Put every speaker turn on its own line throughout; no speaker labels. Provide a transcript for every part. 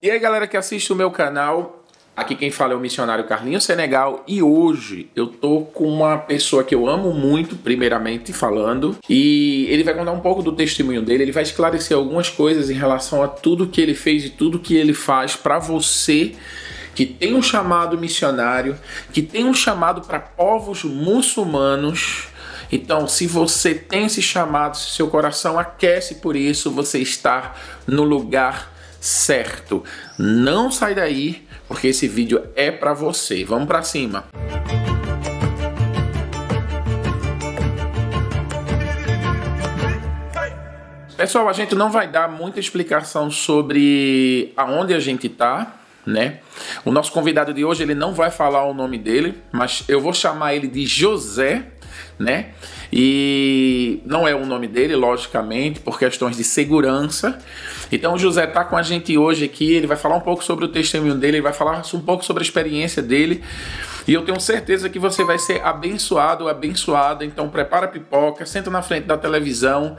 E aí, galera que assiste o meu canal, aqui quem fala é o missionário Carlinhos Senegal e hoje eu tô com uma pessoa que eu amo muito, primeiramente falando, e ele vai contar um pouco do testemunho dele, ele vai esclarecer algumas coisas em relação a tudo que ele fez e tudo que ele faz para você que tem um chamado missionário, que tem um chamado para povos muçulmanos. Então, se você tem esse chamado, se seu coração aquece por isso, você está no lugar certo. Não sai daí, porque esse vídeo é para você. Vamos para cima. Pessoal, a gente não vai dar muita explicação sobre aonde a gente tá, né? O nosso convidado de hoje, ele não vai falar o nome dele, mas eu vou chamar ele de José, né? E não é o nome dele, logicamente, por questões de segurança. Então o José está com a gente hoje aqui, ele vai falar um pouco sobre o testemunho dele, ele vai falar um pouco sobre a experiência dele. E eu tenho certeza que você vai ser abençoado, abençoada. Então prepara a pipoca, senta na frente da televisão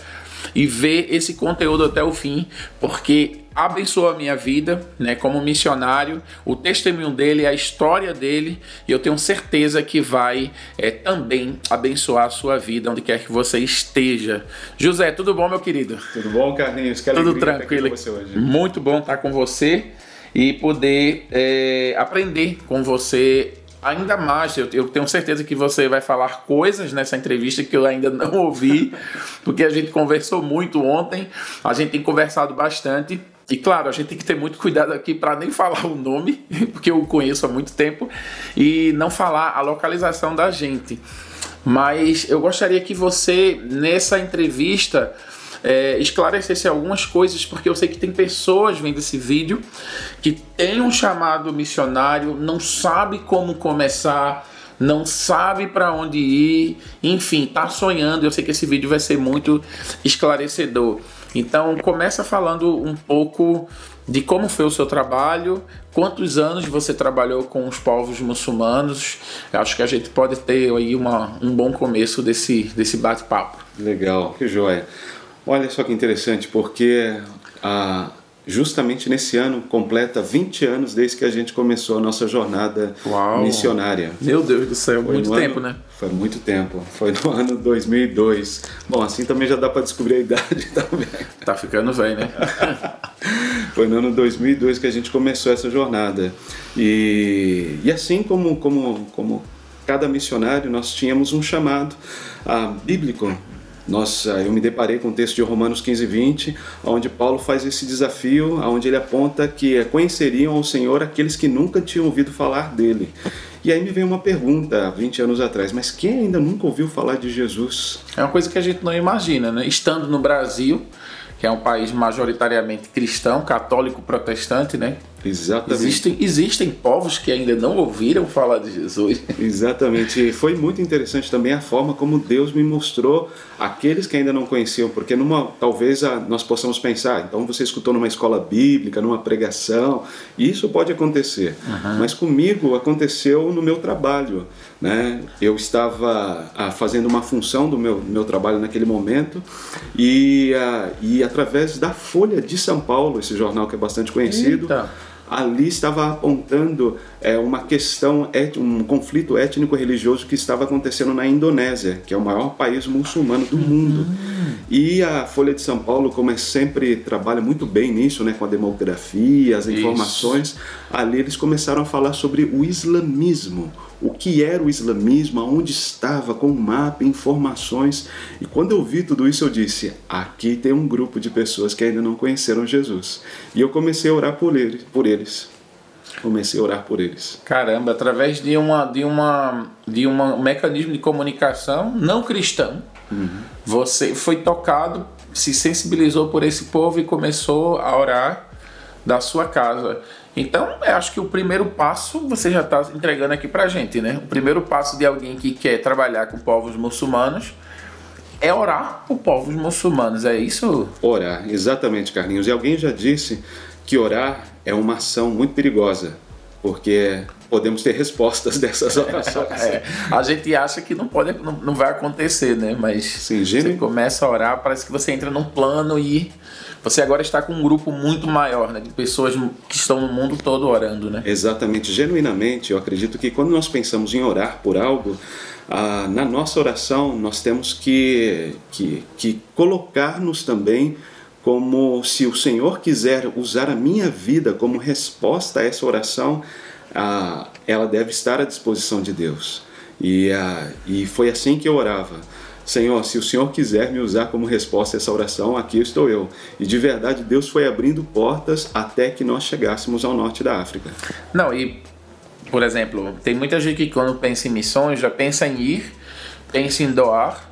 e vê esse conteúdo até o fim, porque abençoou a minha vida, né, como missionário, o testemunho dele, a história dele, e eu tenho certeza que vai é, também abençoar a sua vida, onde quer que você esteja. José, tudo bom, meu querido?
Tudo bom, Carlinhos? Que
tudo tranquilo. Muito bom estar com você e poder é, aprender com você ainda mais. Eu, eu, tenho certeza que você vai falar coisas nessa entrevista que eu ainda não ouvi, porque a gente conversou muito ontem, a gente tem conversado bastante. E claro, a gente tem que ter muito cuidado aqui para nem falar o nome, porque eu conheço há muito tempo, e não falar a localização da gente. Mas eu gostaria que você, nessa entrevista, é, esclarecesse algumas coisas, porque eu sei que tem pessoas vendo esse vídeo que tem um chamado missionário, não sabe como começar, não sabe para onde ir, enfim, tá sonhando. Eu sei que esse vídeo vai ser muito esclarecedor. Então, começa falando um pouco de como foi o seu trabalho, quantos anos você trabalhou com os povos muçulmanos. Acho que a gente pode ter aí uma, um bom começo desse, desse bate-papo.
Legal, que joia. Olha só que interessante, porque a, justamente nesse ano completa 20 anos desde que a gente começou a nossa jornada Uau. missionária.
Meu Deus do céu, foi muito tempo,
ano,
né?
Foi muito tempo. Foi no ano 2002. Bom, assim também já dá para descobrir a idade também.
Tá ficando velho, né?
foi no ano 2002 que a gente começou essa jornada. E, e assim como, como, como cada missionário, nós tínhamos um chamado ah, bíblico nossa, eu me deparei com o texto de Romanos 15, 20, onde Paulo faz esse desafio, onde ele aponta que conheceriam o Senhor aqueles que nunca tinham ouvido falar dele. E aí me vem uma pergunta, 20 anos atrás, mas quem ainda nunca ouviu falar de Jesus?
É uma coisa que a gente não imagina, né? Estando no Brasil, que é um país majoritariamente cristão, católico, protestante, né?
Exatamente.
Existem, existem povos que ainda não ouviram falar de Jesus.
Exatamente. E foi muito interessante também a forma como Deus me mostrou aqueles que ainda não conheciam, porque numa talvez a, nós possamos pensar, então você escutou numa escola bíblica, numa pregação, isso pode acontecer. Uhum. Mas comigo aconteceu no meu trabalho. Né? Eu estava ah, fazendo uma função do meu, meu trabalho naquele momento e, ah, e através da Folha de São Paulo, esse jornal que é bastante conhecido, Eita ali estava apontando é, uma questão, um conflito étnico-religioso que estava acontecendo na Indonésia, que é o maior país muçulmano do mundo. Uhum. E a Folha de São Paulo, como é sempre, trabalha muito bem nisso, né, com a demografia, as informações, Isso. ali eles começaram a falar sobre o islamismo o que era o islamismo, aonde estava, com o mapa, informações. E quando eu vi tudo isso, eu disse: aqui tem um grupo de pessoas que ainda não conheceram Jesus. E eu comecei a orar por eles. Por eles. Comecei a orar por eles.
Caramba, através de uma de uma de uma, um mecanismo de comunicação não cristão, uhum. você foi tocado, se sensibilizou por esse povo e começou a orar da sua casa. Então, eu acho que o primeiro passo você já está entregando aqui para gente, né? O primeiro passo de alguém que quer trabalhar com povos muçulmanos é orar por povos muçulmanos, é isso?
Orar, exatamente, Carlinhos. E alguém já disse que orar é uma ação muito perigosa, porque podemos ter respostas dessas orações.
é, a gente acha que não pode, não, não vai acontecer, né? Mas
Sim,
você começa a orar, parece que você entra num plano e você agora está com um grupo muito maior, né, de pessoas que estão no mundo todo orando, né?
Exatamente, genuinamente, eu acredito que quando nós pensamos em orar por algo, ah, na nossa oração nós temos que, que, que colocar-nos também como se o Senhor quiser usar a minha vida como resposta a essa oração, ah, ela deve estar à disposição de Deus. E, ah, e foi assim que eu orava. Senhor, se o Senhor quiser me usar como resposta a essa oração, aqui estou eu. E de verdade, Deus foi abrindo portas até que nós chegássemos ao norte da África.
Não, e, por exemplo, tem muita gente que quando pensa em missões já pensa em ir, pensa em doar,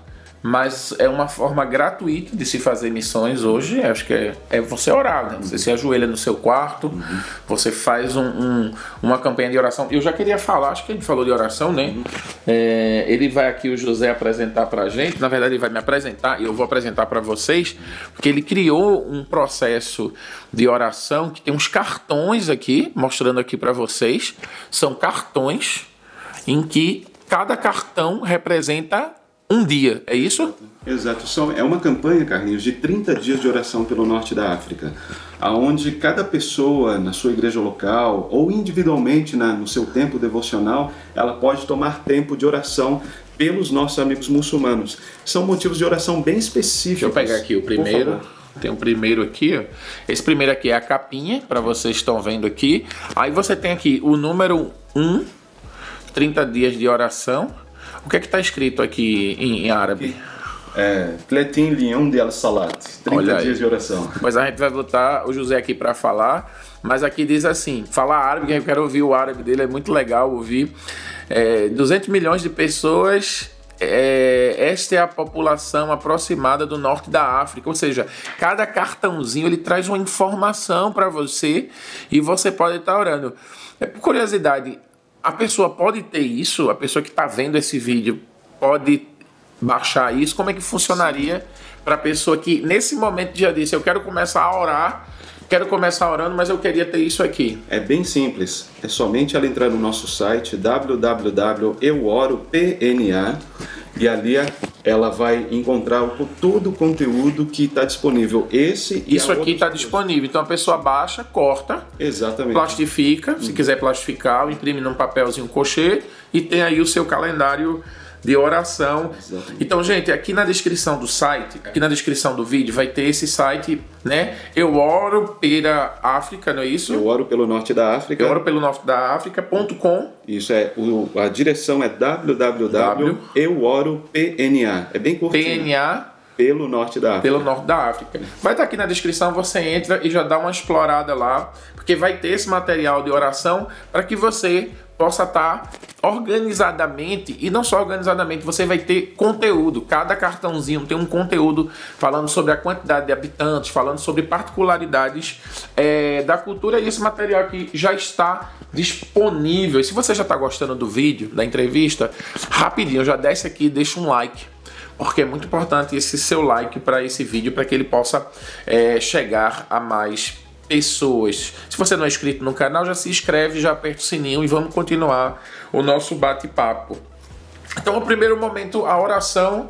mas é uma forma gratuita de se fazer missões hoje. Acho que é, é você orar, né? Você se ajoelha no seu quarto, uhum. você faz um, um, uma campanha de oração. Eu já queria falar, acho que gente falou de oração, né? Uhum. É, ele vai aqui, o José, apresentar pra gente. Na verdade, ele vai me apresentar e eu vou apresentar para vocês, porque ele criou um processo de oração que tem uns cartões aqui, mostrando aqui para vocês. São cartões em que cada cartão representa um dia, é isso?
Exato. É uma campanha, Carlinhos, de 30 dias de oração pelo norte da África, aonde cada pessoa na sua igreja local ou individualmente na, no seu tempo devocional, ela pode tomar tempo de oração pelos nossos amigos muçulmanos. São motivos de oração bem específicos.
Deixa eu pegar aqui o primeiro. Tem o um primeiro aqui, ó. Esse primeiro aqui é a capinha, para vocês estão vendo aqui. Aí você tem aqui o número 1, 30 dias de oração. O que é que está escrito aqui em, em árabe?
É, Tletin Leão de Al-Salat, 30 Olha dias de oração.
Mas a gente vai botar o José aqui para falar, mas aqui diz assim, falar árabe, que eu quero ouvir o árabe dele, é muito legal ouvir. É, 200 milhões de pessoas é, esta é a população aproximada do norte da África, ou seja, cada cartãozinho ele traz uma informação para você e você pode estar tá orando. É, por curiosidade, a pessoa pode ter isso, a pessoa que está vendo esse vídeo pode baixar isso. Como é que funcionaria para a pessoa que nesse momento já disse, eu quero começar a orar, quero começar orando, mas eu queria ter isso aqui?
É bem simples. É somente ela entrar no nosso site www.euoropna e ali ela vai encontrar todo o conteúdo que está disponível. Esse
Isso aqui está disponível. Então a pessoa baixa, corta,
Exatamente.
plastifica, hum. se quiser plastificar, imprime num papelzinho cochê e tem aí o seu calendário de oração. Exatamente. Então, gente, aqui na descrição do site, aqui na descrição do vídeo, vai ter esse site, né? Eu oro pela África, não é isso?
Eu oro pelo norte da África.
Eu oro pelo norte da África.com.
Isso é, o, a direção é www.euoropna. É bem curtinho.
PNA
pelo norte da África.
Pelo norte da África. Vai estar aqui na descrição, você entra e já dá uma explorada lá, porque vai ter esse material de oração para que você possa estar organizadamente e não só organizadamente, você vai ter conteúdo. Cada cartãozinho tem um conteúdo falando sobre a quantidade de habitantes, falando sobre particularidades é, da cultura e esse material aqui já está disponível. E se você já está gostando do vídeo, da entrevista, rapidinho, já desce aqui e deixa um like porque é muito importante esse seu like para esse vídeo para que ele possa é, chegar a mais pessoas. Se você não é inscrito no canal, já se inscreve, já aperta o sininho e vamos continuar o nosso bate-papo. Então, o primeiro momento, a oração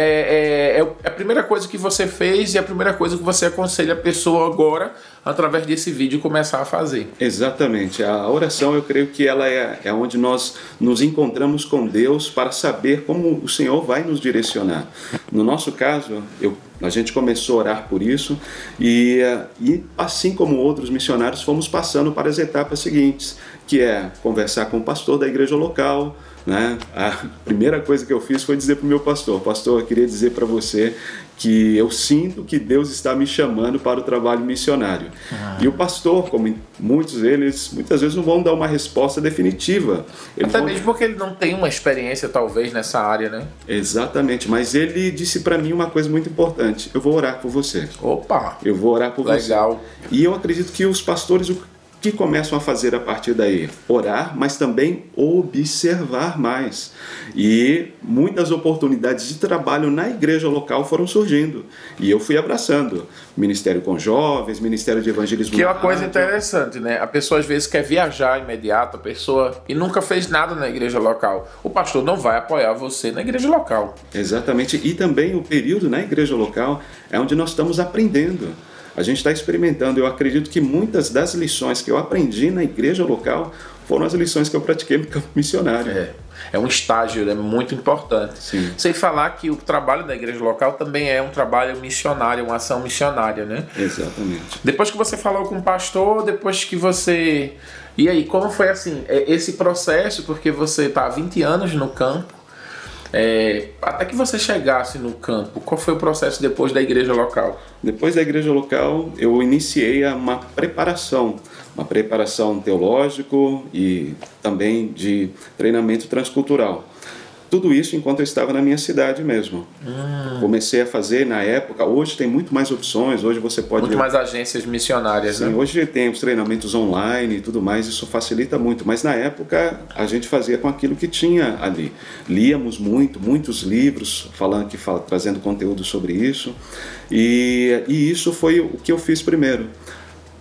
é, é, é, a primeira coisa que você fez e a primeira coisa que você aconselha a pessoa agora, através desse vídeo, começar a fazer.
Exatamente. A oração, eu creio que ela é, é onde nós nos encontramos com Deus para saber como o Senhor vai nos direcionar. No nosso caso, eu a gente começou a orar por isso e, e, assim como outros missionários, fomos passando para as etapas seguintes, que é conversar com o pastor da igreja local. Né? A primeira coisa que eu fiz foi dizer para o meu pastor: Pastor, eu queria dizer para você que eu sinto que Deus está me chamando para o trabalho missionário. Ah. E o pastor, como muitos deles, muitas vezes não vão dar uma resposta definitiva.
Eles Até vão... mesmo porque ele não tem uma experiência, talvez, nessa área, né?
Exatamente, mas ele disse para mim uma coisa muito importante: eu vou orar por você.
Opa!
Eu vou orar por
Legal.
você. Legal. E eu acredito que os pastores, que começam a fazer a partir daí? Orar, mas também observar mais. E muitas oportunidades de trabalho na igreja local foram surgindo. E eu fui abraçando. Ministério com jovens, Ministério de Evangelismo.
Que é uma coisa interessante, né? A pessoa às vezes quer viajar imediato, a pessoa, e nunca fez nada na igreja local. O pastor não vai apoiar você na igreja local.
Exatamente. E também o período na igreja local é onde nós estamos aprendendo a gente está experimentando. Eu acredito que muitas das lições que eu aprendi na igreja local foram as lições que eu pratiquei no campo missionário.
É, é um estágio né, muito importante.
Sim.
Sem falar que o trabalho da igreja local também é um trabalho missionário, uma ação missionária, né?
Exatamente.
Depois que você falou com o pastor, depois que você. E aí, como foi assim? é, Esse processo, porque você está há 20 anos no campo, é, até que você chegasse no campo, qual foi o processo depois da igreja local?
Depois da igreja local, eu iniciei uma preparação, uma preparação teológico e também de treinamento transcultural. Tudo isso enquanto eu estava na minha cidade mesmo. Comecei a fazer na época. Hoje tem muito mais opções. Hoje você pode
Muito mais agências missionárias,
Sim,
né?
hoje tem os treinamentos online e tudo mais, isso facilita muito, mas na época a gente fazia com aquilo que tinha ali. Líamos muito, muitos livros falando que fala, trazendo conteúdo sobre isso, e, e isso foi o que eu fiz primeiro.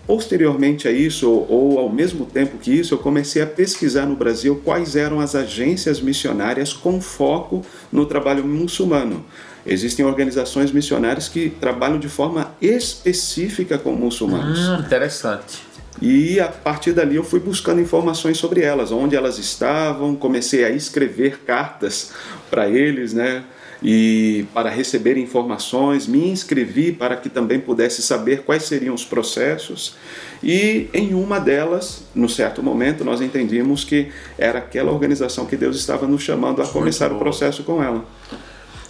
Posteriormente a isso, ou, ou ao mesmo tempo que isso, eu comecei a pesquisar no Brasil quais eram as agências missionárias com foco no trabalho muçulmano. Existem organizações missionárias que trabalham de forma específica com muçulmanos.
Hum, interessante.
E a partir dali eu fui buscando informações sobre elas, onde elas estavam, comecei a escrever cartas para eles, né? E para receber informações, me inscrevi para que também pudesse saber quais seriam os processos. E em uma delas, no certo momento, nós entendimos que era aquela organização que Deus estava nos chamando a começar o processo com ela.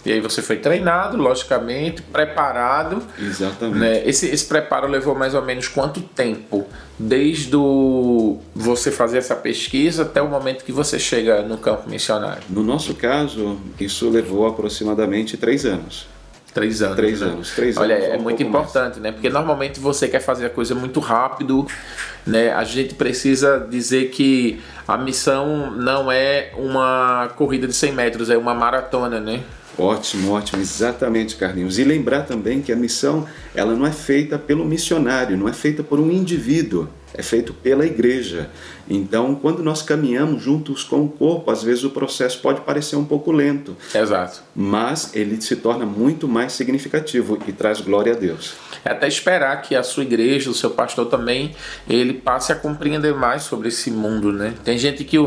E aí você foi treinado, logicamente, preparado.
Exatamente.
Né? Esse, esse preparo levou mais ou menos quanto tempo? Desde o você fazer essa pesquisa até o momento que você chega no campo missionário?
No nosso caso, isso levou aproximadamente três anos.
Três anos.
Três
né?
anos, três
Olha,
anos,
é
um
muito
pouco mais.
importante, né? Porque normalmente você quer fazer a coisa muito rápido, né? A gente precisa dizer que a missão não é uma corrida de 100 metros, é uma maratona, né?
Ótimo, ótimo, exatamente, Carlinhos. E lembrar também que a missão, ela não é feita pelo missionário, não é feita por um indivíduo, é feito pela igreja. Então, quando nós caminhamos juntos com o corpo, às vezes o processo pode parecer um pouco lento,
Exato.
mas ele se torna muito mais significativo e traz glória a Deus.
É até esperar que a sua igreja, o seu pastor também, ele passe a compreender mais sobre esse mundo, né? Tem gente que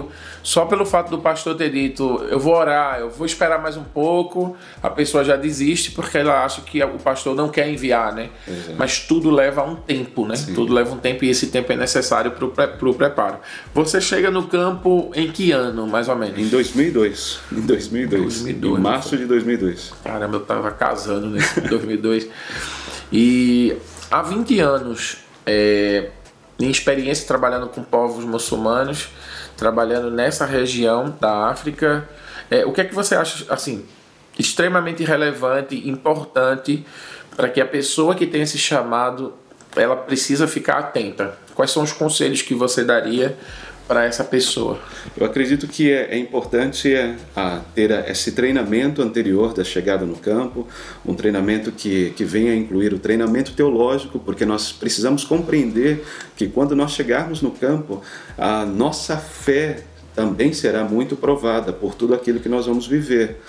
só pelo fato do pastor ter dito, eu vou orar, eu vou esperar mais um pouco, a pessoa já desiste porque ela acha que o pastor não quer enviar, né?
Exato.
Mas tudo leva um tempo, né? Tudo leva um tempo e esse tempo é necessário para o preparo. Você chega no campo em que ano, mais ou menos?
Em 2002, em 2002,
2002,
em março de 2002.
Caramba, eu tava casando nesse 2002. E há 20 anos, é, em experiência trabalhando com povos muçulmanos, trabalhando nessa região da África, é, o que é que você acha, assim, extremamente relevante, importante, para que a pessoa que tem esse chamado, ela precisa ficar atenta? Quais são os conselhos que você daria para essa pessoa?
Eu acredito que é, é importante é, a, ter a- esse treinamento anterior da chegada no campo, um treinamento que, que venha a incluir o treinamento teológico, porque nós precisamos compreender que quando nós chegarmos no campo, a nossa fé também será muito provada por tudo aquilo que nós vamos viver.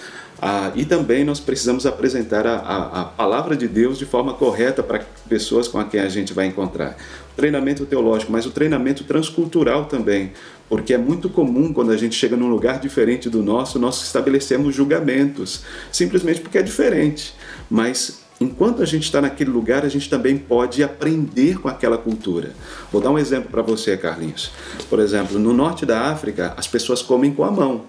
Ah, e também nós precisamos apresentar a, a, a palavra de Deus de forma correta para pessoas com quem a gente vai encontrar. Treinamento teológico, mas o treinamento transcultural também, porque é muito comum quando a gente chega num lugar diferente do nosso, nós estabelecemos julgamentos, simplesmente porque é diferente. Mas enquanto a gente está naquele lugar, a gente também pode aprender com aquela cultura. Vou dar um exemplo para você, Carlinhos. Por exemplo, no norte da África, as pessoas comem com a mão.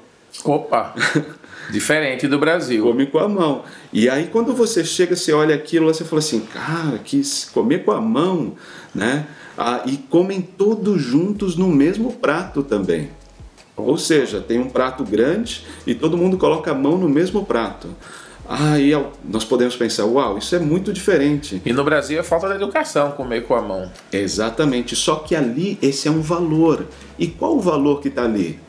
Opa! Diferente do Brasil.
Come com a mão. E aí quando você chega, você olha aquilo, você fala assim, cara, que comer com a mão, né? Ah, e comem todos juntos no mesmo prato também. Ou seja, tem um prato grande e todo mundo coloca a mão no mesmo prato. Aí ao- nós podemos pensar, uau, isso é muito diferente.
E no Brasil é falta de educação comer com a mão.
Exatamente, só que ali esse é um valor. E qual o valor que está ali?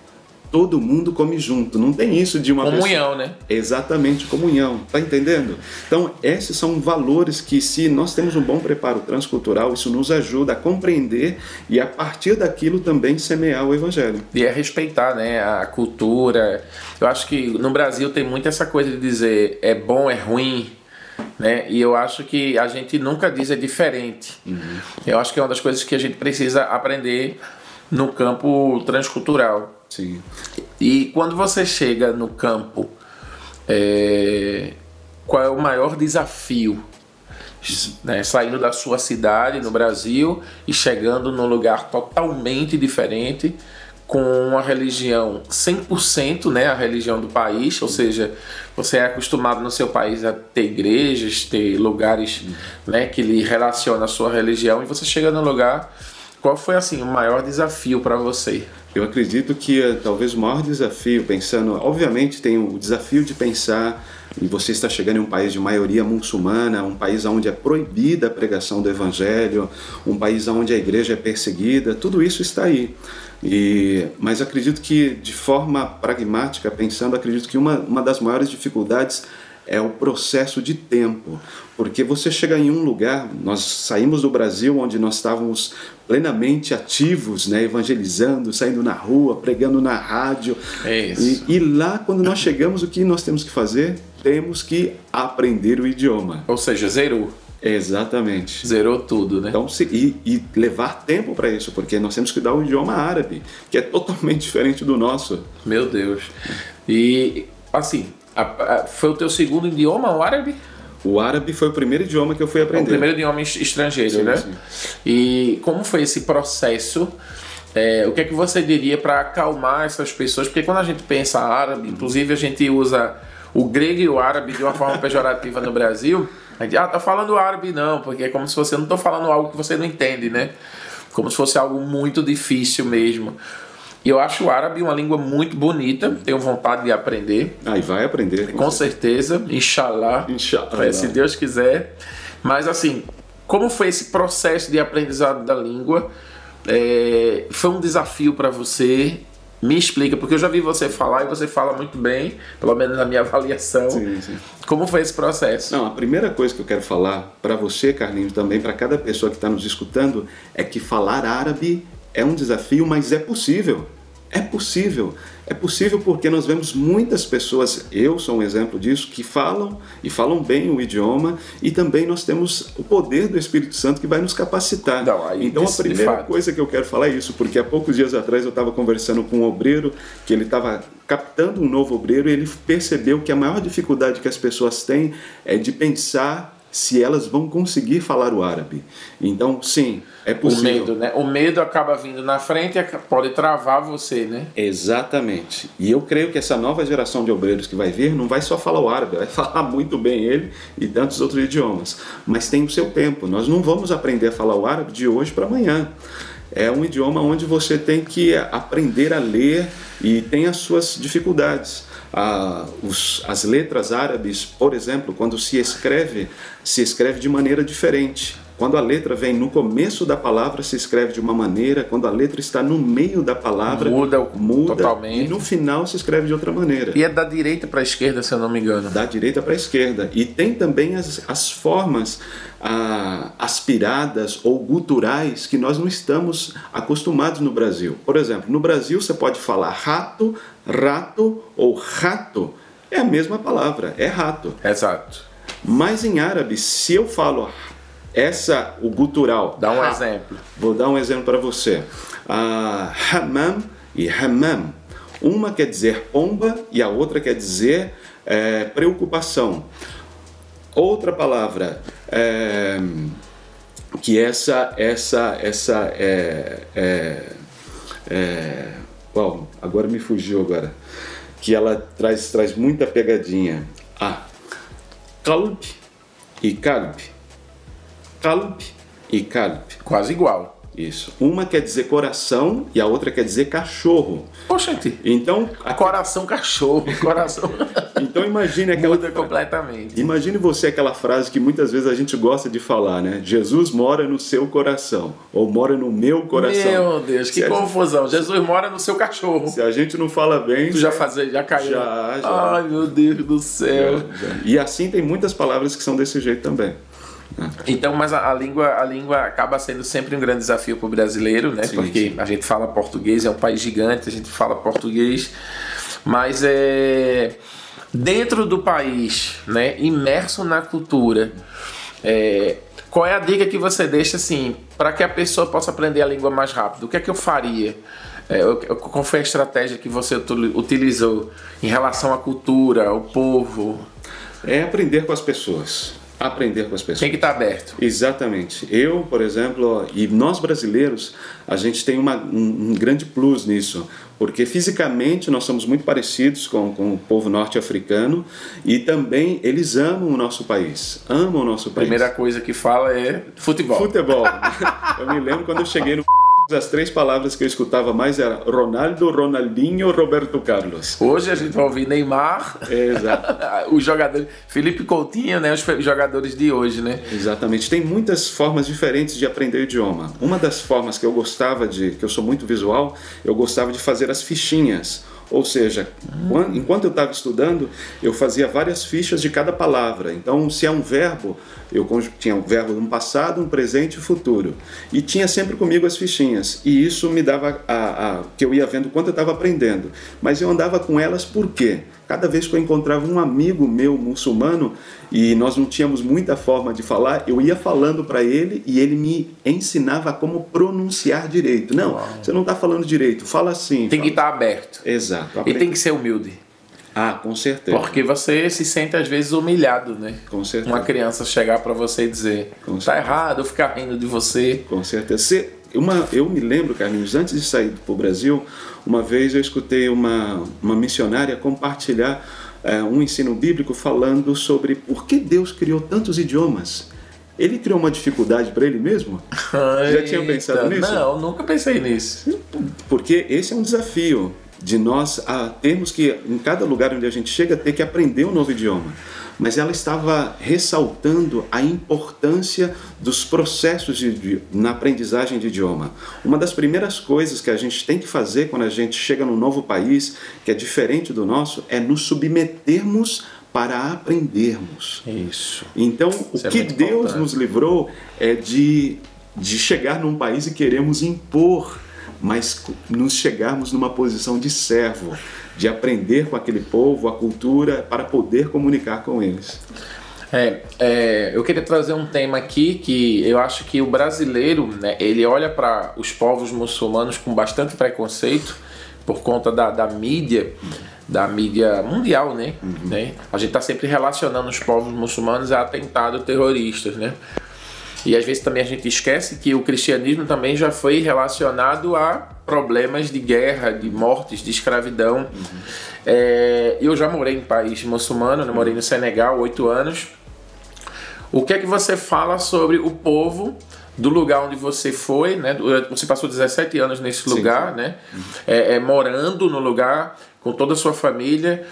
Todo mundo come junto, não tem isso de uma pessoa-
Comunhão, né?
Exatamente, comunhão, tá entendendo? Então, esses são valores que, se nós temos um bom preparo transcultural, isso nos ajuda a compreender e, a partir daquilo, também semear o evangelho.
E é respeitar, né, a cultura. Eu acho que no Brasil tem muito essa coisa de dizer é bom, é ruim, né? E eu acho que a gente nunca diz é diferente. Uhum. Eu acho que é uma das coisas que a gente precisa aprender no campo transcultural.
Sim.
E quando você chega no campo, é, qual é o maior desafio? Né, saindo da sua cidade no Brasil e chegando num lugar totalmente diferente com uma religião 100%, né, a religião do país, ou seja, você é acostumado no seu país a ter igrejas, ter lugares, né, que lhe relacionam a sua religião e você chega num lugar, qual foi assim o maior desafio para você?
Eu acredito que uh, talvez o maior desafio, pensando, obviamente tem o desafio de pensar e você está chegando em um país de maioria muçulmana, um país onde é proibida a pregação do evangelho, um país onde a igreja é perseguida, tudo isso está aí. E, mas acredito que, de forma pragmática, pensando, acredito que uma, uma das maiores dificuldades é o processo de tempo, porque você chega em um lugar, nós saímos do Brasil onde nós estávamos plenamente ativos, né, evangelizando, saindo na rua, pregando na rádio,
é isso.
E, e lá quando nós chegamos, o que nós temos que fazer? Temos que aprender o idioma.
Ou seja, zerou.
Exatamente.
Zerou tudo, né?
Então, se, e, e levar tempo para isso, porque nós temos que dar o idioma árabe, que é totalmente diferente do nosso.
Meu Deus. E, assim, a, a, foi o teu segundo idioma, o árabe?
O árabe foi o primeiro idioma que eu fui aprender.
O primeiro idioma estrangeiro, sim, né? Sim. E como foi esse processo? É, o que é que você diria para acalmar essas pessoas? Porque quando a gente pensa árabe, inclusive a gente usa o grego e o árabe de uma forma pejorativa no Brasil. A gente, ah, tá falando árabe não, porque é como se você não tô falando algo que você não entende, né? Como se fosse algo muito difícil mesmo. E eu acho o árabe uma língua muito bonita, tenho vontade de aprender.
Ah, e vai aprender.
Com, com certeza, inshallah,
inshallah.
se Deus quiser. Mas assim, como foi esse processo de aprendizado da língua? É, foi um desafio para você? Me explica, porque eu já vi você falar e você fala muito bem, pelo menos na minha avaliação.
Sim, sim.
Como foi esse processo?
Não, a primeira coisa que eu quero falar para você, Carlinhos, também para cada pessoa que está nos escutando, é que falar árabe é um desafio, mas é possível. É possível. É possível porque nós vemos muitas pessoas, eu sou um exemplo disso, que falam e falam bem o idioma e também nós temos o poder do Espírito Santo que vai nos capacitar.
Não, aí,
então a primeira coisa que eu quero falar é isso, porque há poucos dias atrás eu estava conversando com um obreiro que ele estava captando um novo obreiro e ele percebeu que a maior dificuldade que as pessoas têm é de pensar se elas vão conseguir falar o árabe. Então, sim, é possível.
O medo, né? O medo acaba vindo na frente e pode travar você, né?
Exatamente. E eu creio que essa nova geração de obreiros que vai vir não vai só falar o árabe, vai falar muito bem ele e tantos outros idiomas. Mas tem o seu tempo. Nós não vamos aprender a falar o árabe de hoje para amanhã. É um idioma onde você tem que aprender a ler e tem as suas dificuldades ah, os, as letras árabes, por exemplo, quando se escreve, se escreve de maneira diferente. Quando a letra vem no começo da palavra, se escreve de uma maneira, quando a letra está no meio da palavra,
muda,
muda
totalmente.
E no final se escreve de outra maneira.
E é da direita para a esquerda, se eu não me engano.
Da direita para a esquerda. E tem também as, as formas ah, aspiradas ou guturais que nós não estamos acostumados no Brasil. Por exemplo, no Brasil você pode falar rato, rato ou rato. É a mesma palavra, é rato.
Exato.
Mas em árabe, se eu falo essa, o gutural.
Dá um ha, exemplo.
Vou dar um exemplo para você. Uh, hammam e hammam. Uma quer dizer pomba e a outra quer dizer é, preocupação. Outra palavra é, que essa essa essa é, é, é bom, agora me fugiu agora que ela traz traz muita pegadinha. Ah, kalb e kalb Kalb e Kalb.
Quase igual.
Isso. Uma quer dizer coração e a outra quer dizer cachorro.
Oxente.
Então.
A... Coração, cachorro. Coração.
então imagine aquela.
Muda completamente.
Imagine você aquela frase que muitas vezes a gente gosta de falar, né? Jesus mora no seu coração. Ou mora no meu coração.
Meu Deus, que Se confusão. Gente... Jesus mora no seu cachorro.
Se a gente não fala bem.
Tu já fazia, já caiu.
Já, já.
Ai, meu Deus do céu.
Já, já. E assim tem muitas palavras que são desse jeito também.
Então, mas a, a, língua, a língua acaba sendo sempre um grande desafio para o brasileiro, né? Sim, Porque sim. a gente fala português, é um país gigante, a gente fala português, mas é dentro do país, né, imerso na cultura, é, qual é a dica que você deixa assim para que a pessoa possa aprender a língua mais rápido? O que é que eu faria? É, qual foi a estratégia que você utilizou em relação à cultura, ao povo?
É aprender com as pessoas aprender com as pessoas.
Tem que estar aberto.
Exatamente. Eu, por exemplo, e nós brasileiros, a gente tem uma, um, um, grande plus nisso, porque fisicamente nós somos muito parecidos com, com o povo norte-africano e também eles amam o nosso país, amam o nosso país.
Primeira coisa que fala é futebol.
Futebol. eu me lembro quando eu cheguei no as três palavras que eu escutava mais era Ronaldo, Ronaldinho, Roberto Carlos.
Hoje a gente vai ouvir Neymar.
exato.
os jogadores, Felipe Coutinho, né, os jogadores de hoje, né?
Exatamente. Tem muitas formas diferentes de aprender o idioma. Uma das formas que eu gostava de, que eu sou muito visual, eu gostava de fazer as fichinhas ou seja, quando, enquanto eu estava estudando, eu fazia várias fichas de cada palavra. Então, se é um verbo, eu tinha um verbo no passado, um presente e futuro. E tinha sempre comigo as fichinhas. E isso me dava a, a que eu ia vendo quanto eu estava aprendendo. Mas eu andava com elas por quê? Cada vez que eu encontrava um amigo meu muçulmano e nós não tínhamos muita forma de falar, eu ia falando para ele e ele me ensinava como pronunciar direito. Não, Uau. você não está falando direito, fala assim.
Tem
fala.
que estar tá aberto.
Exato.
E tem que ser humilde.
Ah, com certeza.
Porque você se sente às vezes humilhado, né?
Com certeza.
Uma criança chegar para você e dizer, com tá errado, eu ficar rindo de você.
Com certeza. Você, uma, eu me lembro, Carlinhos, antes de sair para o Brasil, uma vez eu escutei uma, uma missionária compartilhar é, um ensino bíblico falando sobre por que Deus criou tantos idiomas. Ele criou uma dificuldade para ele mesmo? Já tinha pensado nisso?
Não, nunca pensei nisso.
Porque esse é um desafio de nós a termos que, em cada lugar onde a gente chega, ter que aprender um novo idioma mas ela estava ressaltando a importância dos processos de, de, na aprendizagem de idioma. Uma das primeiras coisas que a gente tem que fazer quando a gente chega num novo país, que é diferente do nosso, é nos submetermos para aprendermos.
Isso.
Então, o Isso é que Deus importante. nos livrou é de, de chegar num país e queremos impor, mas nos chegarmos numa posição de servo de aprender com aquele povo, a cultura, para poder comunicar com eles.
É, é, eu queria trazer um tema aqui que eu acho que o brasileiro, né, ele olha para os povos muçulmanos com bastante preconceito por conta da, da mídia, da mídia mundial, né? Uhum. né? A gente está sempre relacionando os povos muçulmanos a atentados terroristas, né? E às vezes também a gente esquece que o cristianismo também já foi relacionado a problemas de guerra, de mortes, de escravidão. Uhum. É, eu já morei em país muçulmano, né? morei no Senegal oito anos. O que é que você fala sobre o povo do lugar onde você foi, né? Você passou 17 anos nesse lugar, sim. né? Uhum. É, é, morando no lugar com toda a sua família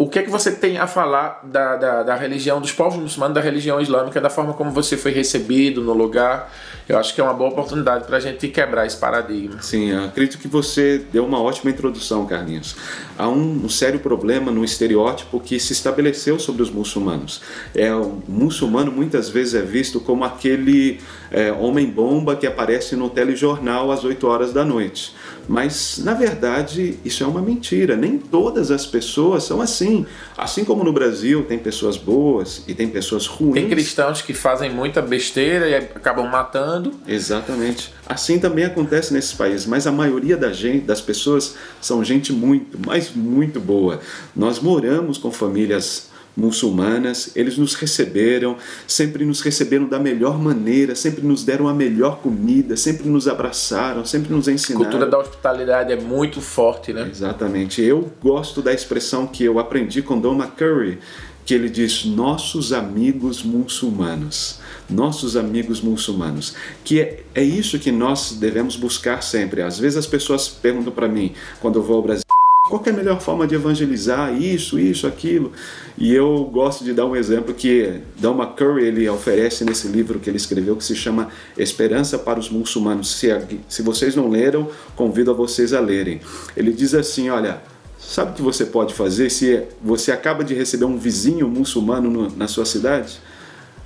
o que é que você tem a falar da, da, da, religião, dos povos muçulmanos, da religião islâmica, da forma como você foi recebido no lugar? Eu acho que é uma boa oportunidade para a gente quebrar esse paradigma.
Sim, acredito que você deu uma ótima introdução, Carlinhos. Há um, um sério problema no estereótipo que se estabeleceu sobre os muçulmanos. É, o muçulmano muitas vezes é visto como aquele é, homem-bomba que aparece no telejornal às 8 horas da noite. Mas, na verdade, isso é uma mentira. Nem todas as pessoas são assim. Assim como no Brasil tem pessoas boas e tem pessoas ruins.
Tem cristãos que fazem muita besteira e acabam matando.
Exatamente. Assim também acontece nesses países, mas a maioria da gente, das pessoas são gente muito, mas muito boa. Nós moramos com famílias muçulmanas, eles nos receberam, sempre nos receberam da melhor maneira, sempre nos deram a melhor comida, sempre nos abraçaram, sempre nos ensinaram.
A cultura da hospitalidade é muito forte, né?
Exatamente. Eu gosto da expressão que eu aprendi com Don McCurry, que ele diz nossos amigos muçulmanos. Nossos amigos muçulmanos. Que é, é isso que nós devemos buscar sempre. Às vezes as pessoas perguntam para mim, quando eu vou ao Brasil, qual é a melhor forma de evangelizar isso, isso, aquilo? E eu gosto de dar um exemplo que Don McCurry ele oferece nesse livro que ele escreveu que se chama Esperança para os Muçulmanos. Se, se vocês não leram, convido a vocês a lerem. Ele diz assim, olha, sabe o que você pode fazer se você acaba de receber um vizinho muçulmano no, na sua cidade?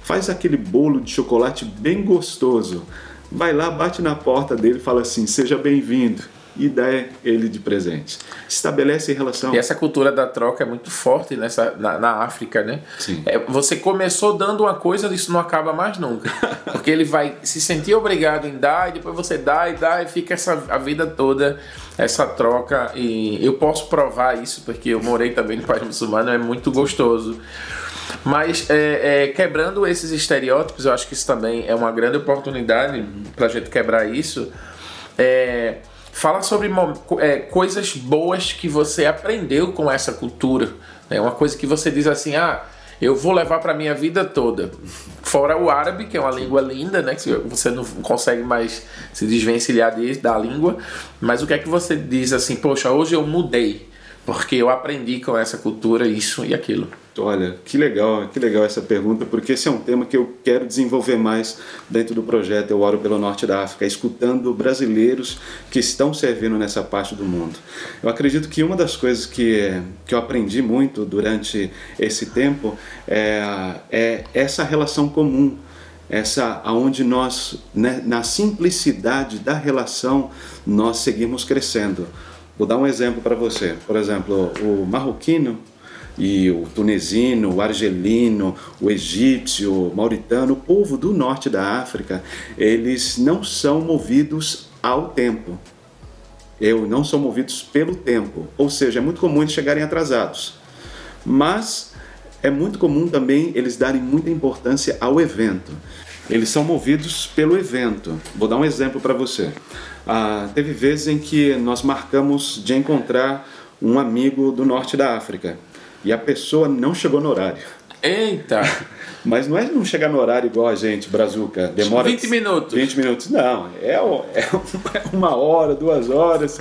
Faz aquele bolo de chocolate bem gostoso. Vai lá, bate na porta dele e fala assim: "Seja bem-vindo". E dá ele de presente. Estabelece relação.
E essa cultura da troca é muito forte nessa, na, na África, né?
Sim.
É, você começou dando uma coisa, isso não acaba mais nunca. Porque ele vai se sentir obrigado em dar, e depois você dá e dá, e fica essa, a vida toda essa troca. E eu posso provar isso, porque eu morei também no país muçulmano, é muito gostoso. Mas é, é, quebrando esses estereótipos, eu acho que isso também é uma grande oportunidade para a gente quebrar isso. É, fala sobre é, coisas boas que você aprendeu com essa cultura. É uma coisa que você diz assim, ah, eu vou levar para minha vida toda. Fora o árabe, que é uma língua linda, né? Que você não consegue mais se desvencilhar da língua. Mas o que é que você diz assim, poxa, hoje eu mudei porque eu aprendi com essa cultura isso e aquilo.
Olha, que legal, que legal essa pergunta, porque esse é um tema que eu quero desenvolver mais dentro do projeto Eu Oro pelo Norte da África, escutando brasileiros que estão servindo nessa parte do mundo. Eu acredito que uma das coisas que, que eu aprendi muito durante esse tempo é, é essa relação comum essa aonde nós né, na simplicidade da relação nós seguimos crescendo Vou dar um exemplo para você. Por exemplo, o marroquino e o tunesino, o argelino, o egípcio, o mauritano, o povo do norte da África, eles não são movidos ao tempo. Eu não são movidos pelo tempo. Ou seja, é muito comum eles chegarem atrasados. Mas é muito comum também eles darem muita importância ao evento. Eles são movidos pelo evento. Vou dar um exemplo para você. Ah, teve vezes em que nós marcamos de encontrar um amigo do norte da África e a pessoa não chegou no horário.
Eita!
Mas não é não chegar no horário igual a gente, Brazuca. Demora
20 minutos.
20 minutos, não. É, é uma hora, duas horas.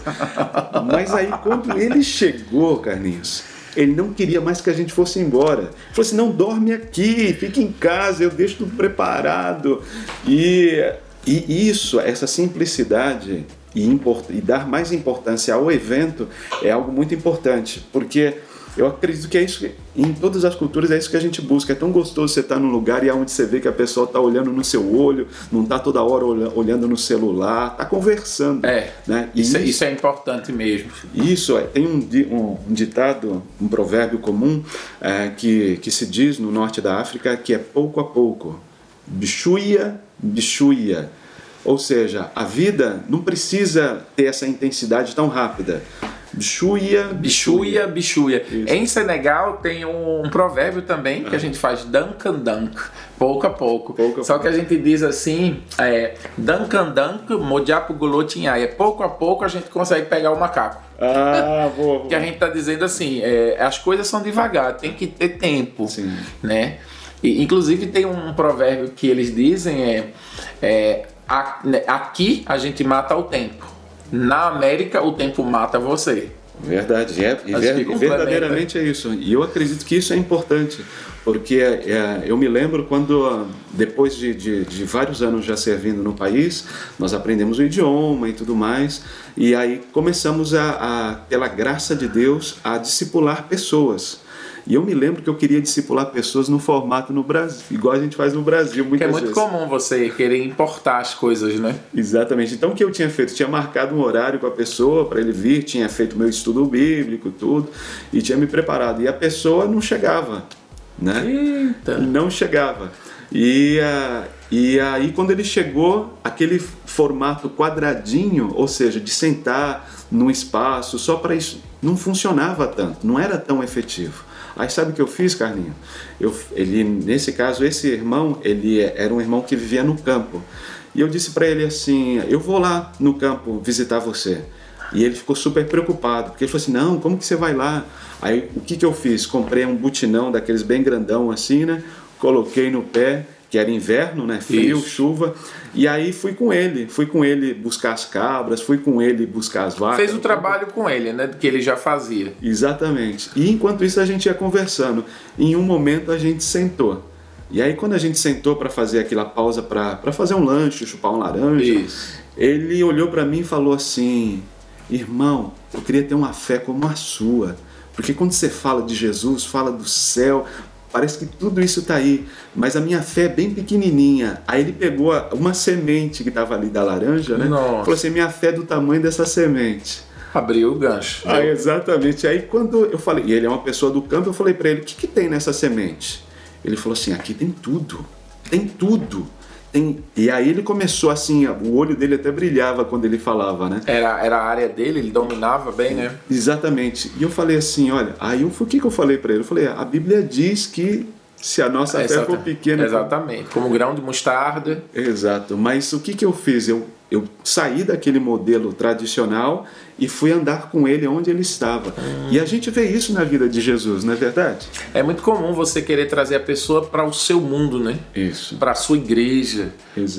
Mas aí quando ele chegou, Carlinhos, ele não queria mais que a gente fosse embora. Ele falou assim: não dorme aqui, fique em casa, eu deixo tudo preparado. E e isso, essa simplicidade e, e, dar mais importância ao evento é algo muito importante, porque eu acredito que é isso, em todas as culturas é isso que a gente busca. É tão gostoso você estar num lugar e é onde você vê que a pessoa está olhando no seu olho, não está toda hora olhando no celular, está conversando.
É, né? isso, isso, isso, é importante mesmo.
Isso, é, tem um, um, um, ditado, um provérbio comum é, que, que se diz no norte da África que é pouco a pouco. Bichuia bichuia. Ou seja, a vida não precisa ter essa intensidade tão rápida. Bichuia,
bichuia, bichuia. Em Senegal tem um, provérbio também que a gente faz dankan dank, pouco a pouco. pouco Só a que a gente diz assim, é, dankan dank, modiapo gulotinhai. É pouco a pouco a gente consegue pegar o macaco.
Ah, boa, boa.
que a gente está dizendo assim, é, as coisas são devagar, tem que ter tempo,
Sim.
né? E, inclusive tem um provérbio que eles dizem é, é a, né, aqui a gente mata o tempo. Na América o tempo mata você.
Verdade, é, e verdadeiramente é isso. E eu acredito que isso é importante, porque é, eu me lembro quando, depois de, de, de, vários anos já servindo no país, nós aprendemos o idioma e tudo mais, e aí começamos a, a pela graça de Deus, a discipular pessoas. E eu me lembro que eu queria discipular pessoas no formato no Brasil, igual a gente faz no Brasil muitas
Que é muito
vezes.
comum você querer importar as coisas, né?
Exatamente. Então o que eu tinha feito? Tinha marcado um horário com a pessoa para ele vir, tinha feito meu estudo bíblico, tudo, e tinha me preparado. E a pessoa não chegava, né?
Eita.
Não chegava. E, uh, e aí, quando ele chegou, aquele formato quadradinho, ou seja, de sentar num espaço só para isso, não funcionava tanto, não era tão efetivo. Aí sabe o que eu fiz, Carlinho? Eu, ele, nesse caso, esse irmão, ele era um irmão que vivia no campo. E eu disse para ele assim: Eu vou lá no campo visitar você. E ele ficou super preocupado, porque ele falou assim: Não, como que você vai lá? Aí o que, que eu fiz? Comprei um butinão daqueles bem grandão assim, né? Coloquei no pé que era inverno, né? Frio, Isso. chuva. E aí fui com ele, fui com ele buscar as cabras, fui com ele buscar as vacas.
Fez o trabalho com ele, né? Que ele já fazia.
Exatamente. E enquanto isso a gente ia conversando. Em um momento a gente sentou. E aí quando a gente sentou para fazer aquela pausa para fazer um lanche, chupar um laranja,
isso.
ele olhou para mim e falou assim: "Irmão, eu queria ter uma fé como a sua". Porque quando você fala de Jesus, fala do céu, parece que tudo isso está aí, mas a minha fé é bem pequenininha. Aí ele pegou uma semente que estava ali da laranja, né?
Nossa.
Falou assim: minha fé é do tamanho dessa semente.
Abriu o gancho.
Aí, exatamente. Aí quando eu falei, e ele é uma pessoa do campo, eu falei para ele: o que, que tem nessa semente? Ele falou assim: aqui tem tudo, tem tudo. Tem... E aí ele começou assim, o olho dele até brilhava quando ele falava, né?
Era, era a área dele, ele dominava bem, né?
Exatamente. E eu falei assim, olha, aí o que, que eu falei para ele? Eu falei, a Bíblia diz que se a nossa
É,
fé for pequena...
Exatamente. Como grão de mostarda.
Exato. Mas o que, que eu fiz? Eu, eu saí daquele modelo tradicional e fui andar com ele onde ele estava. E a gente vê isso na vida de Jesus, não é verdade?
É muito comum você querer trazer a pessoa para o seu mundo, né?
Isso.
Para a sua igreja,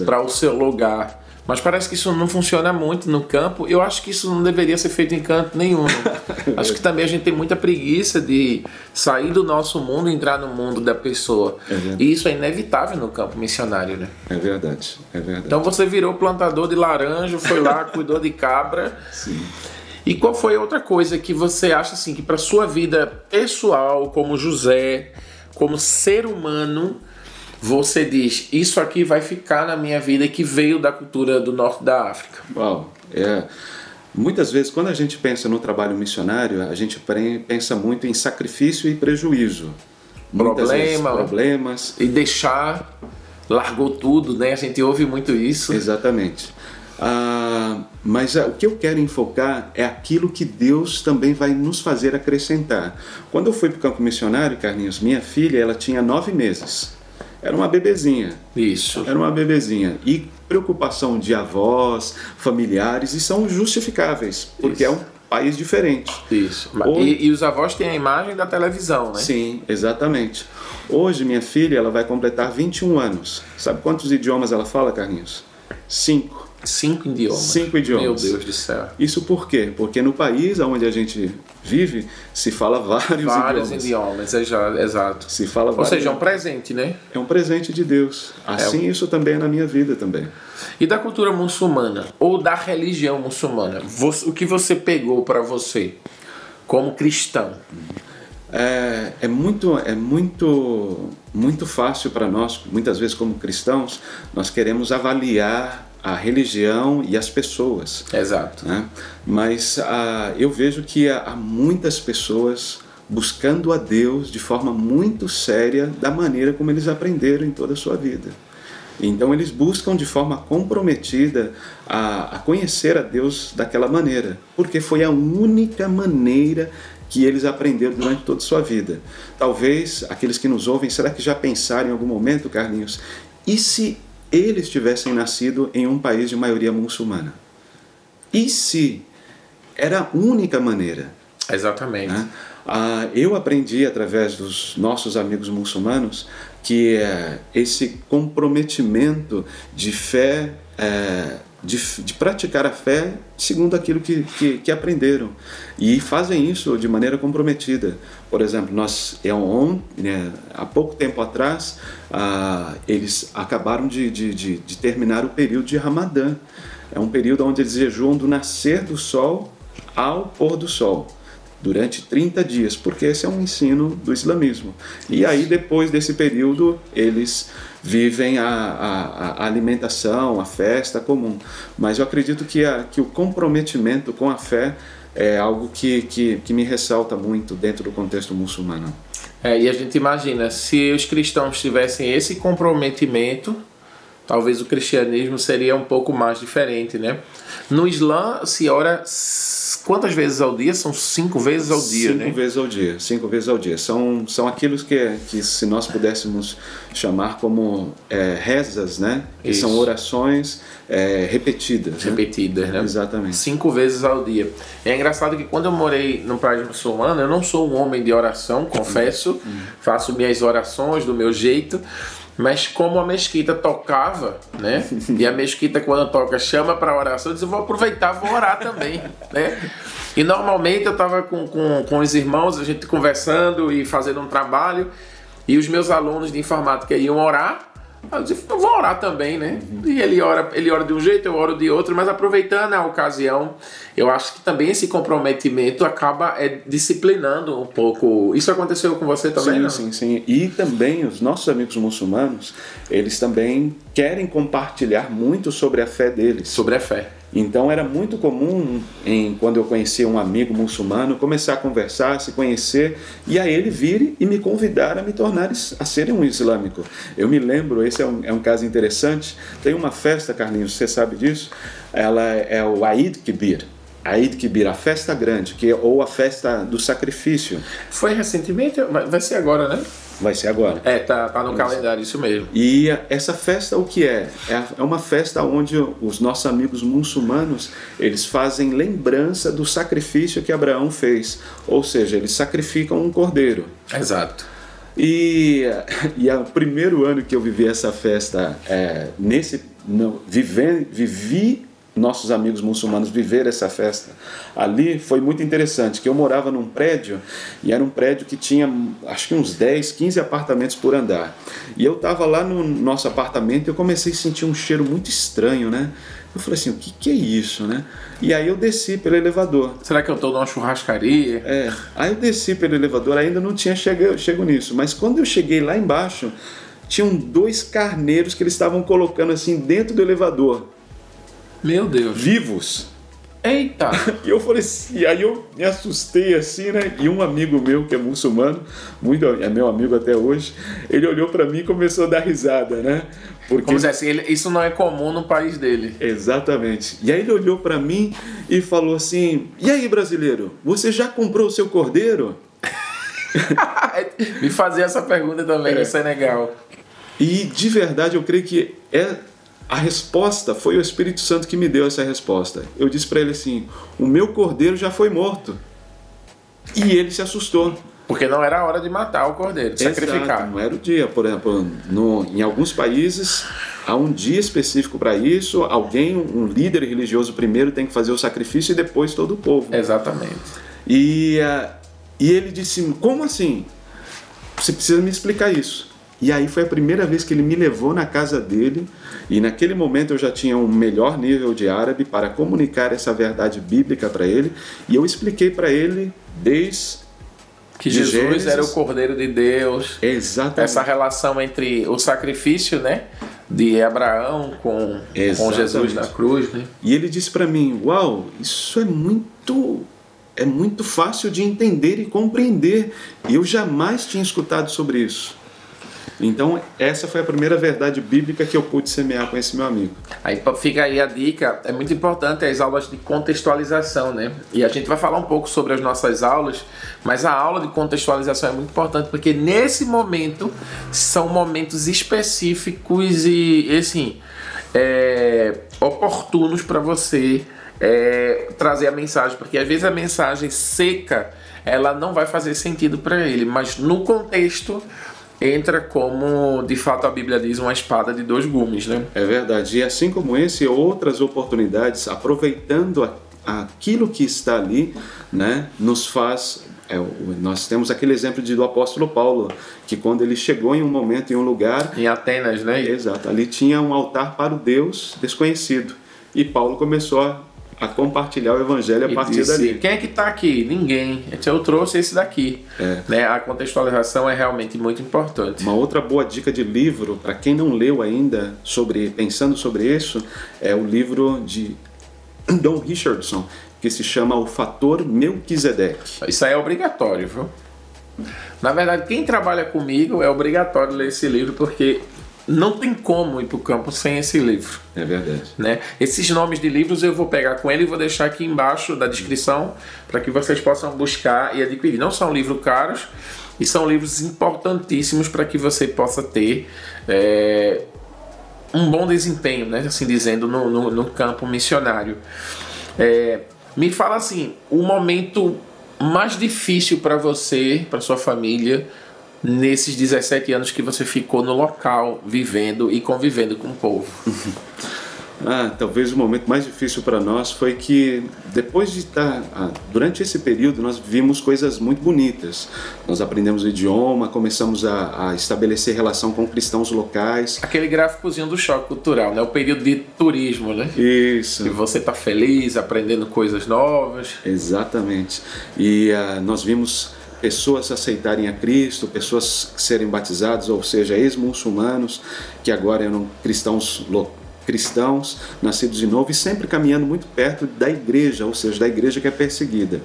para o seu lugar. Mas parece que isso não funciona muito no campo. Eu acho que isso não deveria ser feito em canto nenhum. acho que também a gente tem muita preguiça de sair do nosso mundo e entrar no mundo da pessoa.
É
e isso é inevitável no campo missionário, né?
É verdade, é verdade.
Então você virou plantador de laranja, foi lá, cuidou de cabra. E qual foi a outra coisa que você acha assim que para sua vida pessoal, como José, como ser humano, você diz isso aqui vai ficar na minha vida e que veio da cultura do norte da África?
Uau, é. Muitas vezes, quando a gente pensa no trabalho missionário, a gente pensa muito em sacrifício e prejuízo. Muitas vezes,
Problema.
problemas.
E deixar, largou tudo, né? A gente ouve muito isso.
Exatamente. Ah, mas ah, o que eu quero enfocar é aquilo que Deus também vai nos fazer acrescentar. Quando eu fui para o campo missionário, Carlinhos, minha filha ela tinha nove meses. Era uma bebezinha.
Isso.
Era uma bebezinha. E preocupação de avós, familiares, e são justificáveis, porque
Isso.
é um país diferente.
Isso.
Hoje-
E, e os avós têm a imagem da televisão, né?
Sim, exatamente. Hoje, minha filha ela vai completar 21 anos. Sabe quantos idiomas ela fala, Carlinhos? Cinco.
Cinco idiomas.
Cinco idiomas.
Meu Deus do céu.
Isso por quê? Porque no país onde a gente vive, se fala vários,
Vários
idiomas.
idiomas, é já- exato.
Se fala
Ou
vários.
seja, é um presente, né?
é um presente de Deus. Assim, isso também é na minha vida também.
E da cultura muçulmana, ou da religião muçulmana, o que você pegou para você como cristão?
É, é muito, é muito, muito fácil para nós, muitas vezes como cristãos, nós queremos avaliar a religião e as pessoas.
Exato.
né? Mas ah, eu vejo que há muitas pessoas buscando a Deus de forma muito séria da maneira como eles aprenderam em toda a sua vida. Então eles buscam de forma comprometida a, a conhecer a Deus daquela maneira, porque foi a única maneira que eles aprenderam durante toda a sua vida. Talvez aqueles que nos ouvem, será que já pensaram em algum momento, Carlinhos? E se eles tivessem nascido em um país de maioria muçulmana? E se era a única maneira?
Exatamente.
né? Ah, eu aprendi através dos nossos amigos muçulmanos que eh, esse comprometimento de fé, eh, de, de praticar a fé segundo aquilo que, que, que aprenderam e fazem isso de maneira comprometida. Por exemplo, nós é um, né, há pouco tempo atrás ah, eles acabaram de, de, de, de terminar o período de Ramadã. É um período onde eles jejuam do nascer do sol ao pôr do sol durante 30 dias, porque esse é um ensino do islamismo. E aí, depois desse período, eles vivem a, a, a alimentação, a festa comum. Mas eu acredito que, a, que o comprometimento com a fé é algo que, que, que me ressalta muito dentro do contexto muçulmano.
É, e a gente imagina, se os cristãos tivessem esse comprometimento, talvez o cristianismo seria um pouco mais diferente, né? No Islã se ora quantas vezes ao dia? São cinco vezes ao dia,
cinco
né?
vezes ao dia, cinco vezes ao dia. São, são aqueles que, que se nós pudéssemos chamar como é, rezas, né? Que
Isso.
são orações é, repetidas. né?
Repetidas, né?
Exatamente.
Cinco vezes ao dia. É engraçado que quando eu morei no país muçulmano, eu não sou um homem de oração, confesso. Faço minhas orações do meu jeito. Mas como a mesquita tocava, né? E a mesquita quando toca chama para oração, eu disse, eu vou aproveitar, vou orar também, né? E normalmente eu tava com, com, com os irmãos, a gente conversando e fazendo um trabalho, e os meus alunos de informática iam orar, Eu disse, vou orar também, né? E ele ora, ele ora de um jeito, eu oro de outro, mas aproveitando a ocasião, eu acho que também esse comprometimento acaba é, disciplinando um pouco. Isso aconteceu com você também?
Sim,
não?
sim, sim. E também os nossos amigos muçulmanos, eles também querem compartilhar muito sobre a fé deles.
Sobre a fé.
Então era muito comum, em, quando eu conhecia um amigo muçulmano, começar a conversar, se conhecer, e a ele vir e me convidar a me tornar a ser um islâmico. Eu me lembro, esse é um, é um caso interessante, tem uma festa, Carlinhos, você sabe disso? Ela é o Aid Kibir. Aid Kibir, a festa grande, que, ou a festa do sacrifício.
Foi recentemente? Vai ser agora, né?
Vai ser agora.
É, tá, tá no isso. calendário, isso mesmo.
E essa festa, o que é? É uma festa onde os nossos amigos muçulmanos, eles fazem lembrança do sacrifício que Abraão fez. Ou seja, eles sacrificam um cordeiro.
Exato.
E, e o primeiro ano que eu vivi essa festa, é, nesse, no, vive, vivi nossos amigos muçulmanos viver essa festa. Ali foi muito interessante que eu morava num prédio e era um prédio que tinha acho que uns 10, 15 apartamentos por andar. E eu estava lá no nosso apartamento e eu comecei a sentir um cheiro muito estranho né? Eu falei assim o que, que é isso né? E aí eu desci pelo elevador.
Será que eu estou numa churrascaria?
É aí eu desci pelo elevador ainda não tinha chegado chego nisso mas quando eu cheguei lá embaixo tinham dois carneiros que eles estavam colocando assim dentro do elevador
meu Deus.
Vivos.
Eita!
E eu falei assim, e aí eu me assustei assim, né? E um amigo meu que é muçulmano, muito é meu amigo até hoje, ele olhou para mim e começou a dar risada, né?
Porque Como assim, ele, isso não é comum no país dele.
Exatamente. E aí ele olhou para mim e falou assim: "E aí, brasileiro, você já comprou o seu cordeiro?"
me fazer essa pergunta também é. no Senegal.
E de verdade eu creio que é a resposta foi o Espírito Santo que me deu essa resposta. Eu disse para ele assim: O meu cordeiro já foi morto. E ele se assustou.
Porque não era a hora de matar o cordeiro, de Exato, sacrificar.
Não era o dia. Por exemplo, no, em alguns países há um dia específico para isso. Alguém, um líder religioso, primeiro tem que fazer o sacrifício e depois todo o povo.
Exatamente.
E, uh, e ele disse: Como assim? Você precisa me explicar isso. E aí foi a primeira vez que ele me levou na casa dele, e naquele momento eu já tinha um melhor nível de árabe para comunicar essa verdade bíblica para ele, e eu expliquei para ele desde
que Jesus Gênesis. era o Cordeiro de Deus.
Exatamente.
Essa relação entre o sacrifício, né, de Abraão com, com Jesus na cruz, né?
E ele disse para mim: "Uau, isso é muito é muito fácil de entender e compreender. Eu jamais tinha escutado sobre isso." Então, essa foi a primeira verdade bíblica que eu pude semear com esse meu amigo.
Aí fica aí a dica, é muito importante as aulas de contextualização, né? E a gente vai falar um pouco sobre as nossas aulas, mas a aula de contextualização é muito importante porque nesse momento são momentos específicos e, assim, é, oportunos para você é, trazer a mensagem, porque às vezes a mensagem seca ela não vai fazer sentido para ele, mas no contexto entra como, de fato, a Bíblia diz, uma espada de dois gumes, né?
É verdade. E assim como esse, outras oportunidades, aproveitando aquilo que está ali, né, nos faz é, nós temos aquele exemplo de, do apóstolo Paulo, que quando ele chegou em um momento, em um lugar.
Em Atenas, né?
Exato, ali tinha um altar para o Deus desconhecido. E Paulo começou a a compartilhar o evangelho a e partir disse, dali.
Quem é que está aqui? Ninguém. Então eu trouxe esse daqui. É. Né? A contextualização é realmente muito importante.
Uma outra boa dica de livro, para quem não leu ainda, sobre pensando sobre isso, é o livro de Don Richardson, que se chama O Fator Melquisedeque.
Isso aí é obrigatório, viu? Na verdade, quem trabalha comigo é obrigatório ler esse livro, porque não tem como ir para o campo sem esse livro.
É verdade.
Né? Esses nomes de livros eu vou pegar com ele e vou deixar aqui embaixo da descrição para que vocês possam buscar e adquirir. Não são livros caros e são livros importantíssimos para que você possa ter é, um bom desempenho, né? assim dizendo, no, no, no campo missionário. É, me fala assim, o momento mais difícil para você, para sua família, nesses 17 anos que você ficou no local, vivendo e convivendo com o povo?
Ah, talvez o momento mais difícil para nós foi que depois de estar ah, durante esse período nós vimos coisas muito bonitas. Nós aprendemos o idioma, começamos a, a estabelecer relação com cristãos locais.
Aquele gráficozinho do choque cultural, né? O período de turismo, né?
Isso.
E você tá feliz, aprendendo coisas novas.
Exatamente. E ah, nós vimos pessoas aceitarem a Cristo, pessoas serem batizadas, ou seja, ex-muçulmanos que agora eram cristãos cristãos nascidos de novo e sempre caminhando muito perto da igreja, ou seja, da igreja que é perseguida.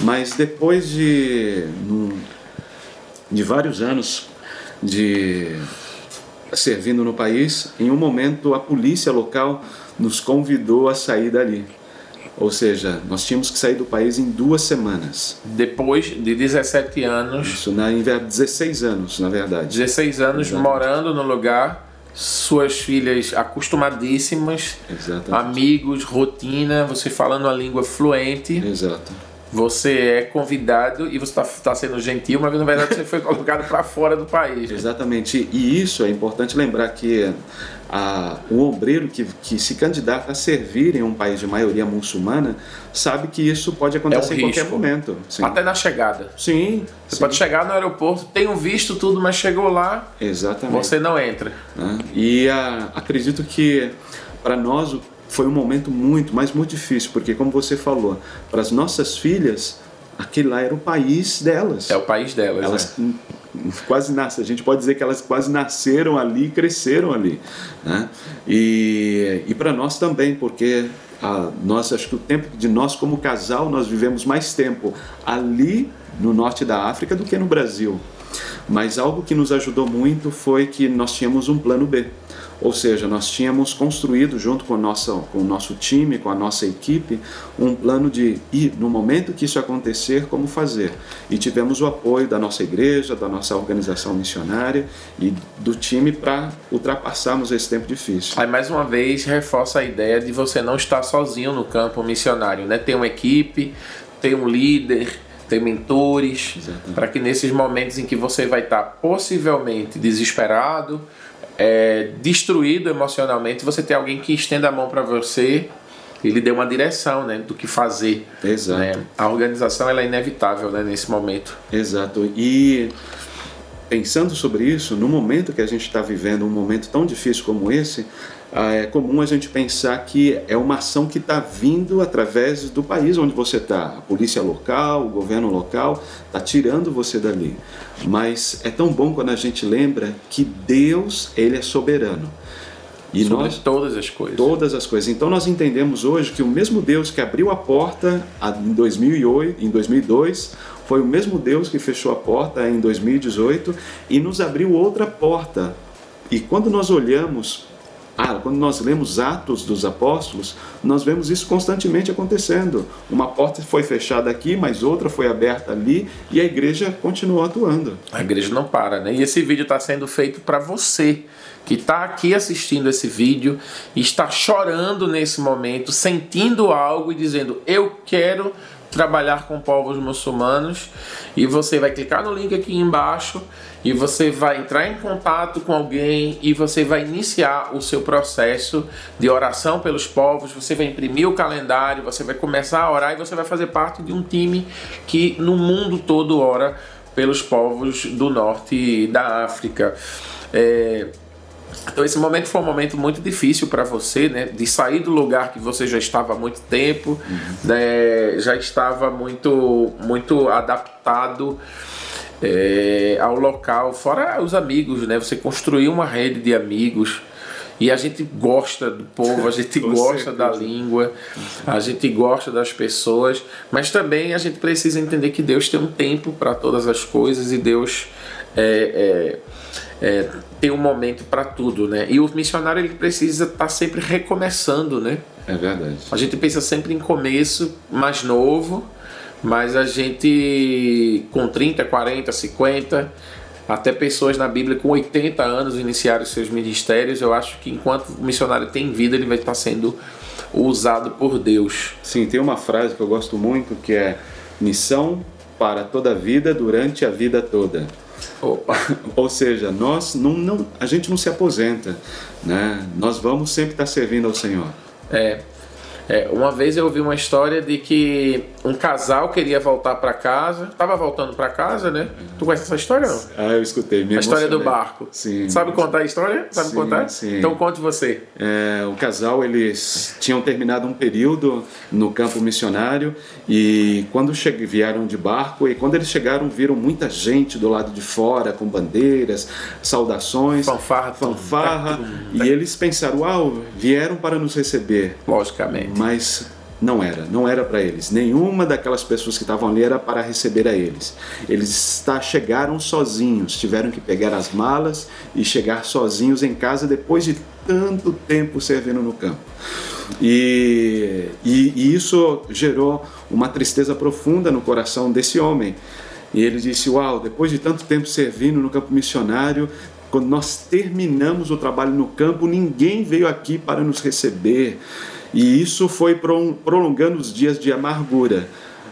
Mas depois de, de vários anos de servindo no país, em um momento a polícia local nos convidou a sair dali. Ou seja, nós tínhamos que sair do país em duas semanas.
Depois de 17 anos.
Isso, na, em 16 anos, na verdade.
16 anos Exatamente. morando no lugar suas filhas acostumadíssimas,
Exatamente.
amigos, rotina, você falando a língua fluente.
Exato.
Você é convidado e você está tá sendo gentil, mas na verdade você foi colocado para fora do país.
Exatamente. E isso é importante lembrar que a, o obreiro que, que se candidata a servir em um país de maioria muçulmana sabe que isso pode acontecer
é um
em qualquer momento.
Sim. Até na chegada.
Sim.
Você
sim.
pode chegar no aeroporto, tenho visto tudo, mas chegou lá,
Exatamente.
você não entra.
Né? E a, acredito que para nós foi um momento muito, mas muito difícil, porque como você falou, para as nossas filhas, aquele lá era o país delas.
É o país delas.
Elas
é
quase nascem. A gente pode dizer que elas quase nasceram ali, cresceram ali, né? E, e para nós também, porque a, nós acho que o tempo de nós como casal nós vivemos mais tempo ali no norte da África do que no Brasil. Mas algo que nos ajudou muito foi que nós tínhamos um plano B. Ou seja, nós tínhamos construído, junto com, nossa, com o nosso time, com a nossa equipe, um plano de ir, no momento que isso acontecer, como fazer. E tivemos o apoio da nossa igreja, da nossa organização missionária e do time para ultrapassarmos esse tempo difícil.
Aí, mais uma vez, reforça a ideia de você não estar sozinho no campo missionário, né? Ter uma equipe, ter um líder, ter mentores, para que nesses momentos em que você vai estar possivelmente desesperado, é, destruído emocionalmente, você tem alguém que estenda a mão para você e lhe dê uma direção né, do que fazer.
Exato.
Né? A organização ela é inevitável né, nesse momento.
Exato. E pensando sobre isso, no momento que a gente está vivendo, um momento tão difícil como esse, é comum a gente pensar que é uma ação que está vindo através do país onde você está. A polícia local, o governo local está tirando você dali. Mas é tão bom quando a gente lembra que Deus ele é soberano.
E Sobre nós todas as coisas.
Todas as coisas. Então nós entendemos hoje que o mesmo Deus que abriu a porta em 2008, em 2002, foi o mesmo Deus que fechou a porta em 2018 e nos abriu outra porta. E quando nós olhamos ah, quando nós lemos Atos dos Apóstolos, nós vemos isso constantemente acontecendo. Uma porta foi fechada aqui, mas outra foi aberta ali e a igreja continuou atuando.
A igreja não para, né? E esse vídeo está sendo feito para você que está aqui assistindo esse vídeo está chorando nesse momento, sentindo algo e dizendo: Eu quero trabalhar com povos muçulmanos e você vai clicar no link aqui embaixo e você vai entrar em contato com alguém e você vai iniciar o seu processo de oração pelos povos, você vai imprimir o calendário, você vai começar a orar e você vai fazer parte de um time que no mundo todo ora pelos povos do norte da África. É, então esse momento foi um momento muito difícil para você, né? De sair do lugar que você já estava há muito tempo, uhum. né? já estava muito, muito adaptado é, ao local, fora os amigos, né? Você construiu uma rede de amigos. E a gente gosta do povo, a gente gosta certeza. da língua, a gente gosta das pessoas, mas também a gente precisa entender que Deus tem um tempo para todas as coisas e Deus é, é, é, tem um momento para tudo, né? E o missionário ele precisa estar tá sempre recomeçando, né?
É verdade.
A gente pensa sempre em começo mais novo, mas a gente com 30, 40, 50, até pessoas na Bíblia com 80 anos iniciaram seus ministérios, eu acho que enquanto o missionário tem vida, ele vai estar sendo usado por Deus.
Sim, tem uma frase que eu gosto muito que é missão para toda a vida durante a vida toda. Opa. Ou seja, nós não, não, a gente não se aposenta, né? Nós vamos sempre estar servindo ao Senhor.
É, é, uma vez eu ouvi uma história de que um casal queria voltar para casa, estava voltando para casa, né? Tu conhece essa história não?
Ah, eu escutei.
Me a história do barco.
Sim.
Sabe contar a história? Sabe
sim,
contar?
Sim.
Então conte você.
É, o casal eles tinham terminado um período no campo missionário e quando vieram de barco e quando eles chegaram viram muita gente do lado de fora com bandeiras, saudações,
fanfarra,
fanfarra e eles pensaram, uau, vieram para nos receber.
Logicamente
mas não era, não era para eles. Nenhuma daquelas pessoas que estavam ali era para receber a eles. Eles chegaram sozinhos, tiveram que pegar as malas e chegar sozinhos em casa depois de tanto tempo servindo no campo. E, e, e isso gerou uma tristeza profunda no coração desse homem. E ele disse: Uau, depois de tanto tempo servindo no campo missionário, quando nós terminamos o trabalho no campo, ninguém veio aqui para nos receber. E isso foi prolongando os dias de amargura.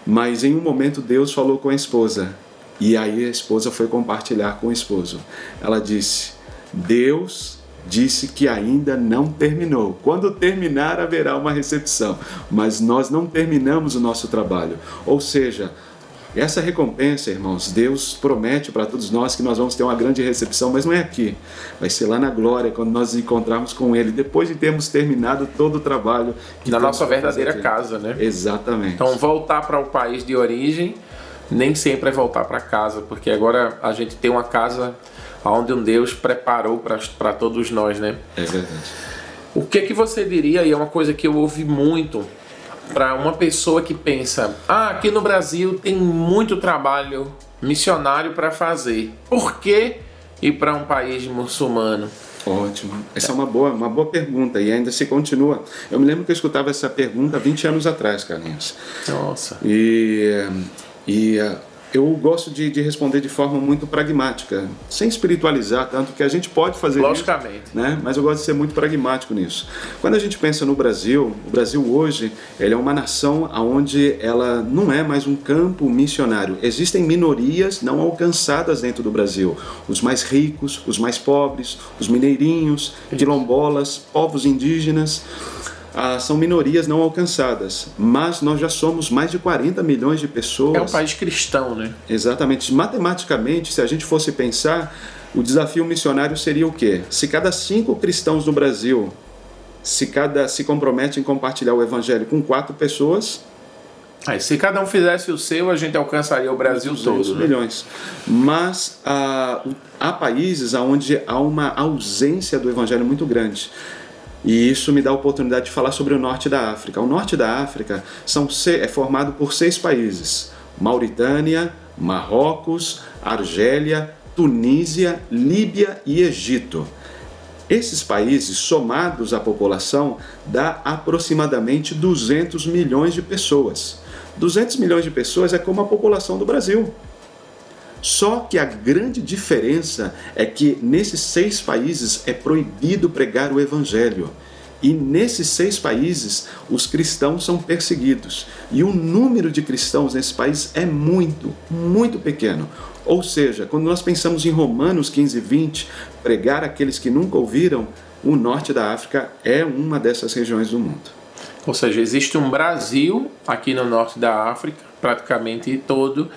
Mas em um momento Deus falou com a esposa. E aí a esposa foi compartilhar com o esposo. Ela disse: Deus disse que ainda não terminou. Quando terminar, haverá uma recepção. Mas nós não terminamos o nosso trabalho. Ou seja, essa recompensa, irmãos, Deus promete para todos nós que nós vamos ter uma grande recepção, mas não é aqui. Vai ser lá na glória, quando nós nos encontrarmos com Ele, depois de termos terminado todo o trabalho.
na nossa verdadeira casa, né?
Exatamente.
Então, voltar para o país de origem nem sempre é voltar para casa, porque agora a gente tem uma casa onde um Deus preparou para todos nós, né?
É verdade.
O que que você diria, e é uma coisa que eu ouvi muito, para uma pessoa que pensa: ah, aqui no Brasil tem muito trabalho missionário para fazer. Por que ir para um país muçulmano?
Ótimo. Essa é uma boa, uma boa pergunta e ainda se continua. Eu me lembro que eu escutava essa pergunta 20 anos atrás, Carlinhos.
Nossa.
E, e eu gosto de, de, responder de forma muito pragmática, sem espiritualizar tanto, que a gente pode fazer
Logicamente.
Isso, né? Mas eu gosto de ser muito pragmático nisso. Quando a gente pensa no Brasil, o Brasil hoje ele é uma nação onde ela não é mais um campo missionário. Existem minorias não alcançadas dentro do Brasil. Os mais ricos, os mais pobres, os mineirinhos, quilombolas, povos indígenas ah, são minorias não alcançadas, mas nós já somos mais de 40 milhões de pessoas.
É um país cristão, né?
Exatamente. Matematicamente, se a gente fosse pensar, o desafio missionário seria o quê? Se cada cinco cristãos no Brasil se cada se compromete em compartilhar o evangelho com quatro pessoas,
Aí, se cada um fizesse o seu, a gente alcançaria o Brasil todo.
Né? milhões. Mas ah, há países onde há uma ausência do evangelho muito grande. E isso me dá a oportunidade de falar sobre o norte da África. O norte da África são, é formado por seis países: Mauritânia, Marrocos, Argélia, Tunísia, Líbia e Egito. Esses países, somados à população, dá aproximadamente 200 milhões de pessoas. 200 milhões de pessoas é como a população do Brasil. Só que a grande diferença é que nesses seis países é proibido pregar o evangelho. E nesses seis países, os cristãos são perseguidos. E o número de cristãos nesse país é muito, muito pequeno. Ou seja, quando nós pensamos em Romanos 15, 20, pregar aqueles que nunca ouviram, o norte da África é uma dessas regiões do mundo.
Ou seja, existe um Brasil aqui no norte da África, praticamente todo,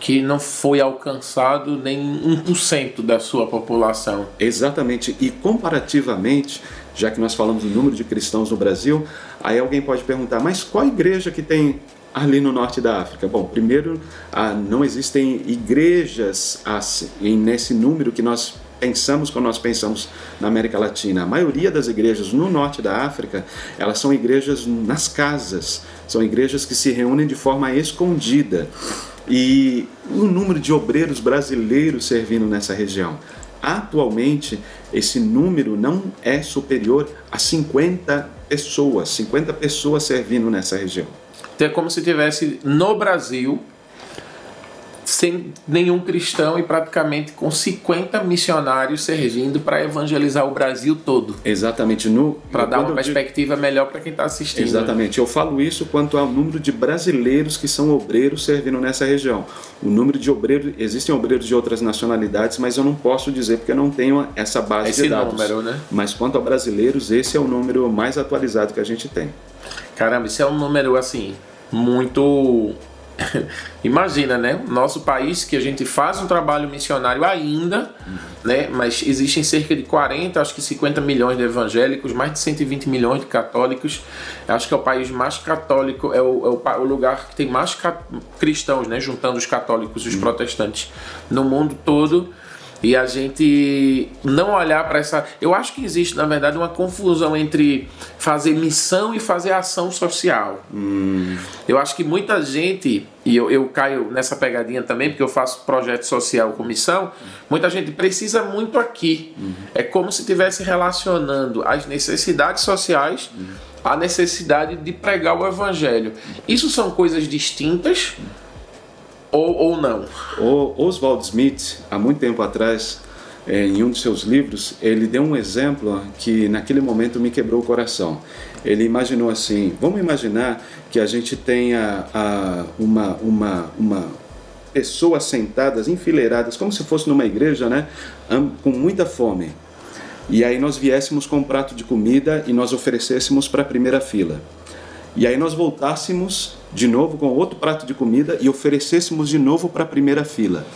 que não foi alcançado nem 1% da sua população.
Exatamente, e comparativamente, já que nós falamos do número de cristãos no Brasil, aí alguém pode perguntar, mas qual igreja que tem ali no norte da África? Bom, primeiro, ah, não existem igrejas nesse número que nós pensamos quando nós pensamos na América Latina. A maioria das igrejas no norte da África, elas são igrejas nas casas, são igrejas que se reúnem de forma escondida e o número de obreiros brasileiros servindo nessa região. Atualmente, esse número não é superior a 50 pessoas, 50 pessoas servindo nessa região.
Então é como se tivesse no Brasil sem nenhum cristão e praticamente com 50 missionários servindo para evangelizar o Brasil todo.
Exatamente.
Para dar uma perspectiva digo... melhor para quem está assistindo.
Exatamente. Eu falo isso quanto ao número de brasileiros que são obreiros servindo nessa região. O número de obreiros, existem obreiros de outras nacionalidades, mas eu não posso dizer porque eu não tenho essa base
esse
de dados.
Número, né?
Mas quanto a brasileiros, esse é o número mais atualizado que a gente tem.
Caramba, isso é um número assim muito imagina, né? Nosso país que a gente faz um trabalho missionário ainda, uhum. né? Mas existem cerca de 40, acho que 50 milhões de evangélicos, mais de 120 milhões de católicos. Acho que é o país mais católico, é o, é o, o lugar que tem mais cristãos, né? Juntando os católicos e os uhum. protestantes no mundo todo e a gente não olhar para essa. Eu acho que existe, na verdade, uma confusão entre fazer missão e fazer ação social. Hum. Eu acho que muita gente, e eu, eu caio nessa pegadinha também, porque eu faço projeto social com missão, muita gente precisa muito aqui. Hum. É como se estivesse relacionando as necessidades sociais. Hum. à necessidade de pregar o evangelho. Isso são coisas distintas, ou, ou não.
O Oswald Smith, há muito tempo atrás, é, em um de seus livros, ele deu um exemplo que naquele momento me quebrou o coração. Ele imaginou assim: vamos imaginar que a gente tenha a, uma, uma, uma pessoas sentadas, enfileiradas, como se fosse numa igreja, né, com muita fome. E aí nós viéssemos com um prato de comida e nós oferecêssemos para a primeira fila. E aí nós voltássemos de novo com outro prato de comida e oferecêssemos de novo para a primeira fila.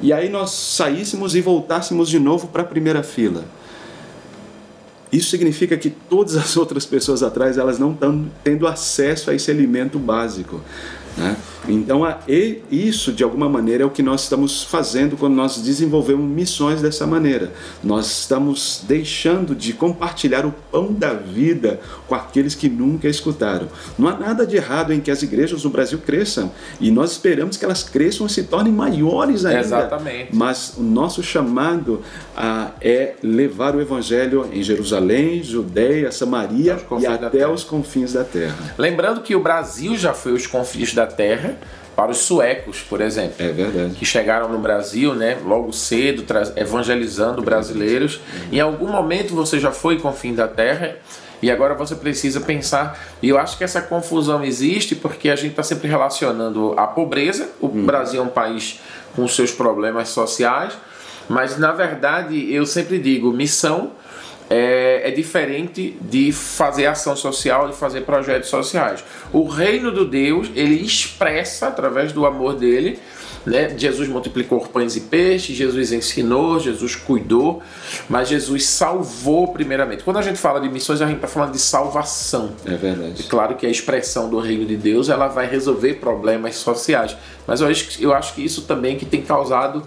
E aí nós saíssemos e voltássemos de novo para a primeira fila. Isso significa que todas as outras pessoas atrás elas não estão tendo acesso a esse alimento básico. Né? Então, isso de alguma maneira é o que nós estamos fazendo quando nós desenvolvemos missões dessa maneira. Nós estamos deixando de compartilhar o pão da vida com aqueles que nunca escutaram. Não há nada de errado em que as igrejas no Brasil cresçam e nós esperamos que elas cresçam e se tornem maiores ainda.
Exatamente.
Mas o nosso chamado ah, é levar o evangelho em Jerusalém, Judeia, Samaria e até os confins da terra.
Lembrando que o Brasil já foi os confins da terra para os suecos, por exemplo.
É verdade.
Que chegaram no Brasil, né, logo cedo, evangelizando brasileiros. Em algum momento você já foi com o fim da terra e agora você precisa pensar. E eu acho que essa confusão existe porque a gente está sempre relacionando a pobreza. O hum. Brasil é um país com seus problemas sociais, mas na verdade eu sempre digo missão é, é, diferente de fazer ação social, de fazer projetos sociais. O reino do Deus, ele expressa através do amor dele, né? Jesus multiplicou pães e peixes, Jesus ensinou, Jesus cuidou, mas Jesus salvou primeiramente. Quando a gente fala de missões, a gente está falando de salvação.
É verdade.
E claro que a expressão do reino de Deus ela vai resolver problemas sociais, mas eu acho, eu acho que isso também que tem causado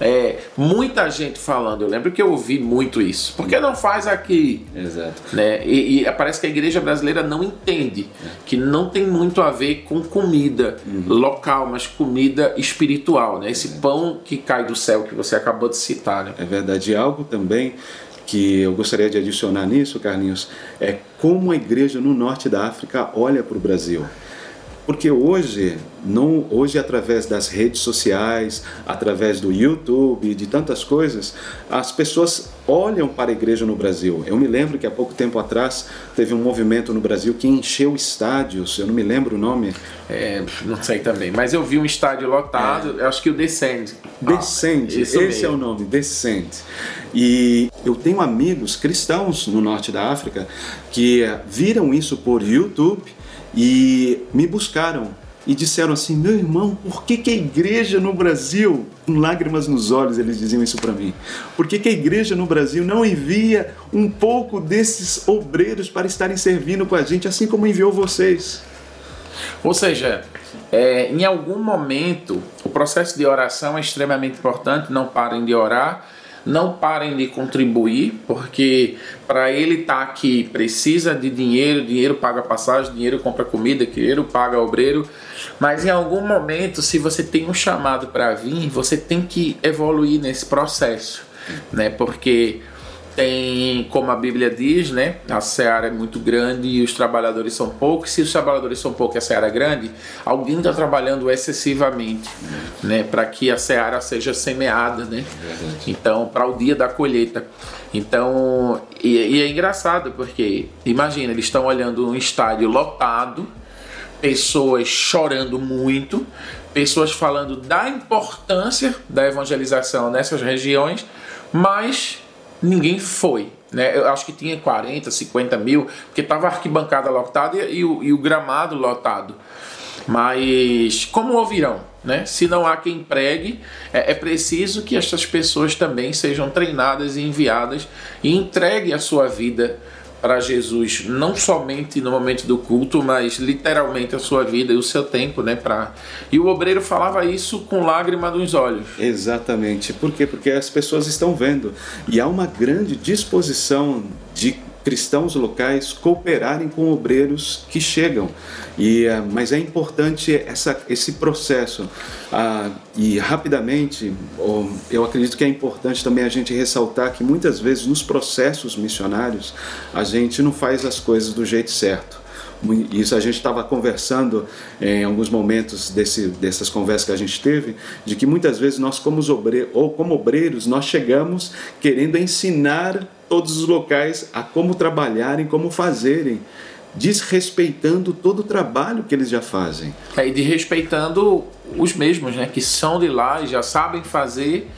é, muita gente falando, eu lembro que eu ouvi muito isso. Por que não faz aqui?
Exato.
Né? E, e parece que a igreja brasileira não entende que não tem muito a ver com comida uhum. local, mas comida espiritual, né? Esse é. pão que cai do céu que você acabou de citar. Né?
É verdade. E algo também que eu gostaria de adicionar nisso, Carlinhos, é como a igreja no norte da África olha para o Brasil. Porque hoje, não, hoje através das redes sociais, através do YouTube, de tantas coisas, as pessoas olham para a igreja no Brasil. Eu me lembro que há pouco tempo atrás teve um movimento no Brasil que encheu estádios, eu não me lembro o nome.
É, não sei também, mas eu vi um estádio lotado, é. acho que o Descend.
Descend, ah, esse mesmo. é o nome, Descend. E eu tenho amigos cristãos no norte da África que viram isso por YouTube e me buscaram e disseram assim: meu irmão, por que, que a igreja no Brasil, com lágrimas nos olhos, eles diziam isso para mim, por que, que a igreja no Brasil não envia um pouco desses obreiros para estarem servindo com a gente, assim como enviou vocês?
Ou seja, é, em algum momento, o processo de oração é extremamente importante, não parem de orar não parem de contribuir, porque para ele estar tá aqui precisa de dinheiro, dinheiro paga passagem, dinheiro compra comida, dinheiro paga obreiro. Mas em algum momento, se você tem um chamado para vir, você tem que evoluir nesse processo, né? Porque tem, como a Bíblia diz, né? A seara é muito grande e os trabalhadores são poucos. Se os trabalhadores são poucos e a seara é grande, alguém está trabalhando excessivamente, né? Para que a seara seja semeada, né? Então, para o dia da colheita. Então, e, e é engraçado porque, imagina, eles estão olhando um estádio lotado, pessoas chorando muito, pessoas falando da importância da evangelização nessas regiões, mas ninguém foi. Né? Eu acho que tinha 40, 50 mil, porque estava a arquibancada lotada e, o, e o gramado lotado. Mas como ouvirão? Né? Se não há quem pregue, é, é, preciso que estas pessoas também sejam treinadas e enviadas e entreguem a sua vida para Jesus, não somente no momento do culto, mas literalmente a sua vida e o seu tempo, né, para E o obreiro falava isso com lágrima nos olhos.
Exatamente. Por quê? Porque as pessoas estão vendo e há uma grande disposição de cristãos locais cooperarem com obreiros que chegam. E, uh, mas é importante essa, esse processo. Uh, e rapidamente, eu acredito que é importante também a gente ressaltar que muitas vezes nos processos missionários a gente não faz as coisas do jeito certo. Isso a gente estava conversando em alguns momentos desse, dessas conversas que a gente teve, de que muitas vezes nós, como obreiros, ou como obreiros, nós chegamos querendo ensinar todos os locais a como trabalharem, como fazerem, desrespeitando todo o trabalho que eles já fazem.
É, e desrespeitando os mesmos, né, que são de lá e já sabem fazer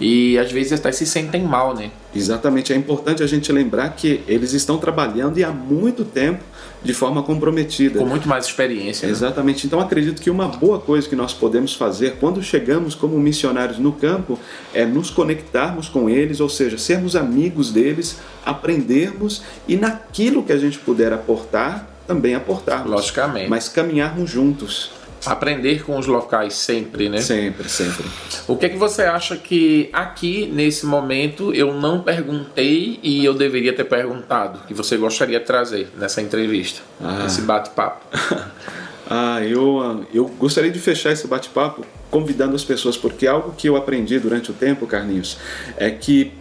e às vezes até se sentem mal, né?
Exatamente, é importante a gente lembrar que eles estão trabalhando e há muito tempo de forma comprometida.
Com muito mais experiência.
Né? Exatamente. Então acredito que uma boa coisa que nós podemos fazer quando chegamos como missionários no campo é nos conectarmos com eles, ou seja, sermos amigos deles, aprendermos e naquilo que a gente puder aportar, também aportar.
Logicamente.
Mas caminharmos juntos.
Aprender com os locais sempre, né?
Sempre, sempre.
O que é que você acha que aqui, nesse momento, eu não perguntei e eu deveria ter perguntado, que você gostaria de trazer nessa entrevista, ah. nesse bate-papo?
ah, eu, eu gostaria de fechar esse bate-papo convidando as pessoas, porque algo que eu aprendi durante o tempo, Carlinhos, é que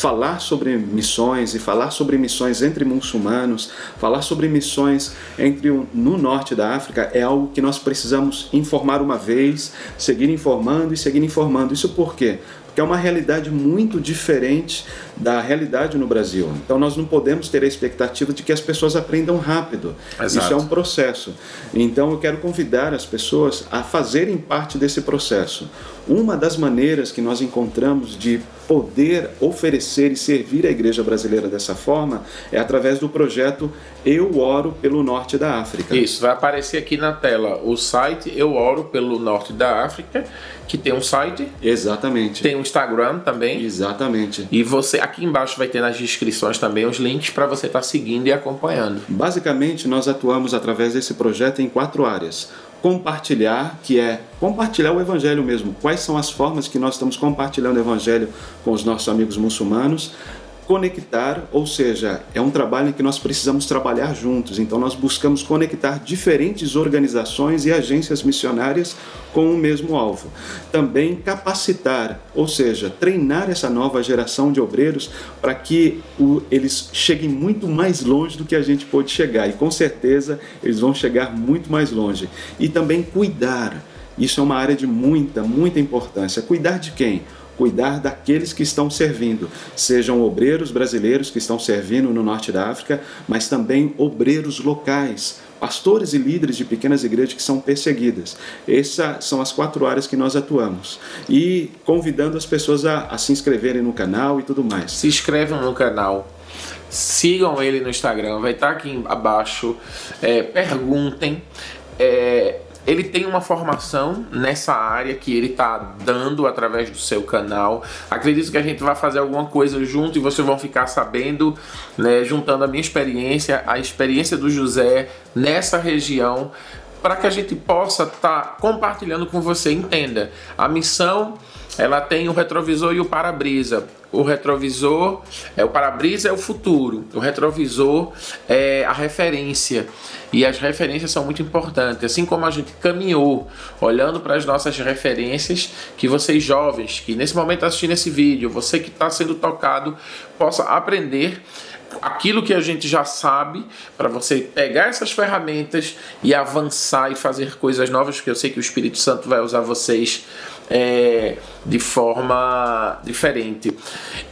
falar sobre missões e falar sobre missões entre muçulmanos, falar sobre missões entre no norte da África é algo que nós precisamos informar uma vez, seguir informando e seguir informando. Isso por quê? Porque é uma realidade muito diferente da realidade no Brasil. Então nós não podemos ter a expectativa de que as pessoas aprendam rápido. Exato. Isso é um processo. Então eu quero convidar as pessoas a fazerem parte desse processo. Uma das maneiras que nós encontramos de poder oferecer e servir a igreja brasileira dessa forma é através do projeto Eu Oro pelo Norte da África.
Isso, vai aparecer aqui na tela o site Eu Oro pelo Norte da África, que tem um site.
Exatamente.
Tem um Instagram também.
Exatamente.
E você aqui embaixo vai ter nas descrições também os links para você estar tá seguindo e acompanhando.
Basicamente, nós atuamos através desse projeto em quatro áreas compartilhar, que é compartilhar o evangelho mesmo. Quais são as formas que nós estamos compartilhando o evangelho com os nossos amigos muçulmanos? Conectar, ou seja, é um trabalho em que nós precisamos trabalhar juntos. Então, nós buscamos conectar diferentes organizações e agências missionárias com o mesmo alvo. Também capacitar, ou seja, treinar essa nova geração de obreiros para que o, eles cheguem muito mais longe do que a gente pode chegar. E com certeza eles vão chegar muito mais longe. E também cuidar. Isso é uma área de muita, muita importância. Cuidar de quem? Cuidar daqueles que estão servindo, sejam obreiros brasileiros que estão servindo no norte da África, mas também obreiros locais, pastores e líderes de pequenas igrejas que são perseguidas. Essas são as quatro áreas que nós atuamos. E convidando as pessoas a, a se inscreverem no canal e tudo mais.
Se inscrevam no canal. Sigam ele no Instagram, vai estar aqui abaixo. É, perguntem. É, ele tem uma formação nessa área que ele está dando através do seu canal. Acredito que a gente vai fazer alguma coisa junto e vocês vão ficar sabendo, né, juntando a minha experiência, a experiência do José nessa região, para que a gente possa estar tá compartilhando com você. Entenda, a missão ela tem o retrovisor e o para-brisa. o retrovisor, é o para-brisa é o futuro, o retrovisor é a referência. E as referências são muito importantes. Assim como a gente caminhou olhando para as nossas referências, que vocês jovens que nesse momento assistindo esse vídeo, você que está sendo tocado, possa aprender aquilo que a gente já sabe, para você pegar essas ferramentas e avançar e fazer coisas novas, porque eu sei que o Espírito Santo vai usar vocês é, de forma diferente.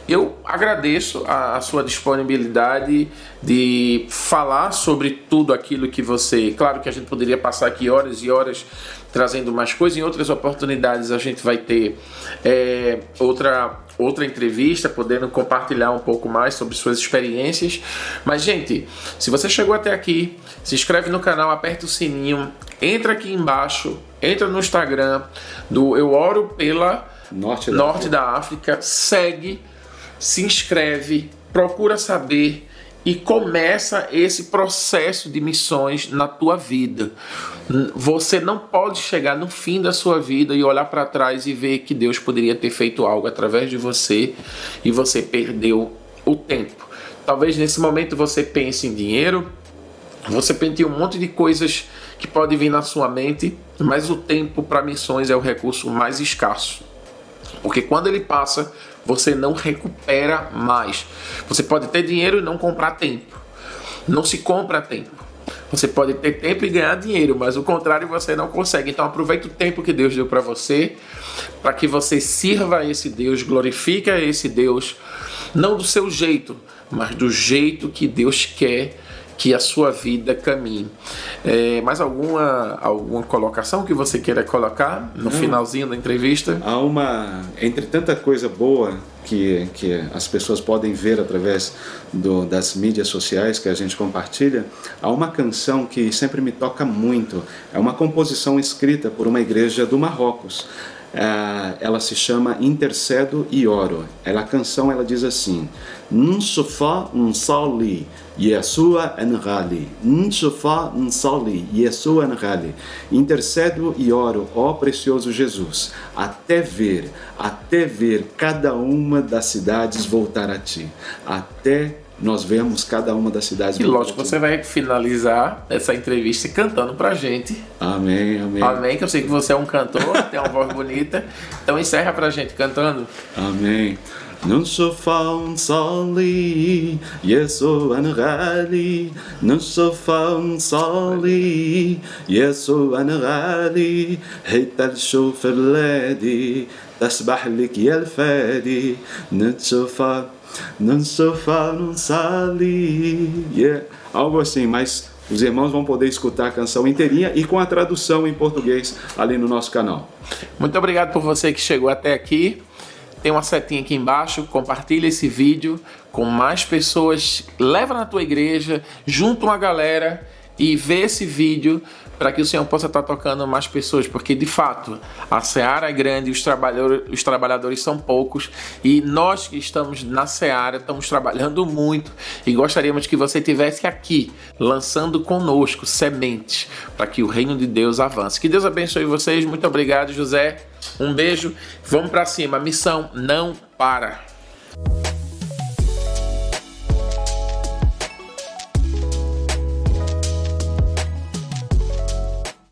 Eu agradeço a, a, sua disponibilidade de falar sobre tudo aquilo que você. Claro que a gente poderia passar aqui horas e horas trazendo mais coisas. Em outras oportunidades a gente vai ter é, outra outra entrevista, podendo compartilhar um pouco mais sobre suas experiências. Mas, gente, se você chegou até aqui, se inscreve no canal, aperta o sininho, entra aqui embaixo, entra no Instagram do Eu Oro pela Norte da, Norte da África, segue, se inscreve, procura saber e começa esse processo de missões na tua vida. Você não pode chegar no fim da sua vida e olhar para trás e ver que Deus poderia ter feito algo através de você e você perdeu o tempo. Talvez nesse momento você pense em dinheiro, você pense em um monte de coisas que podem vir na sua mente, mas o tempo para missões é o recurso mais escasso. Porque quando ele passa, você não recupera mais. Você pode ter dinheiro e não comprar tempo. Não se compra tempo. Você pode ter tempo e ganhar dinheiro, mas o contrário você não consegue. Então aproveite o tempo que Deus deu para você, para que você sirva a esse Deus, glorifique a esse Deus, não do seu jeito, mas do jeito que Deus quer que a sua vida caminhe. É, mais alguma, alguma colocação que você queira colocar no Não. finalzinho da entrevista?
Há uma. Entre tanta coisa boa que, que as pessoas podem ver através do, das mídias sociais que a gente compartilha, há uma canção que sempre me toca muito. É uma composição escrita por uma igreja do Marrocos. É, ela se chama Intercedo e Oro. Ela, a canção ela diz assim: Nsufa nsali Yeshua engali. Nsufa nsali Yeshua engali. Intercedo e oro, ó precioso Jesus, até ver, até ver cada uma das cidades voltar a ti. Até nós vemos cada uma das cidades.
E lógico, você vai finalizar essa entrevista cantando pra gente.
Amém, amém.
Amém, que eu sei que você é um cantor, tem uma voz bonita. Então encerra pra gente cantando.
Amém. Nun so faun sali, sou an Não Nun um faun e Jesu an rali. Heital shofar ladi, tasbah lik yal fadi. Nun so não sofá, não sali. Yeah. Algo assim, mas os irmãos vão poder escutar a canção inteirinha e com a tradução em português ali no nosso canal.
Muito obrigado por você que chegou até aqui. Tem uma setinha aqui embaixo, compartilha esse vídeo com mais pessoas, leva na tua igreja, junta uma galera e vê esse vídeo para que o Senhor possa estar tocando mais pessoas, porque de fato a seara é grande, os trabalhadores, os trabalhadores são poucos e nós que estamos na seara estamos trabalhando muito e gostaríamos que você tivesse aqui lançando conosco sementes para que o reino de Deus avance. Que Deus abençoe vocês. Muito obrigado, José. Um beijo. Vamos para cima. A missão não para.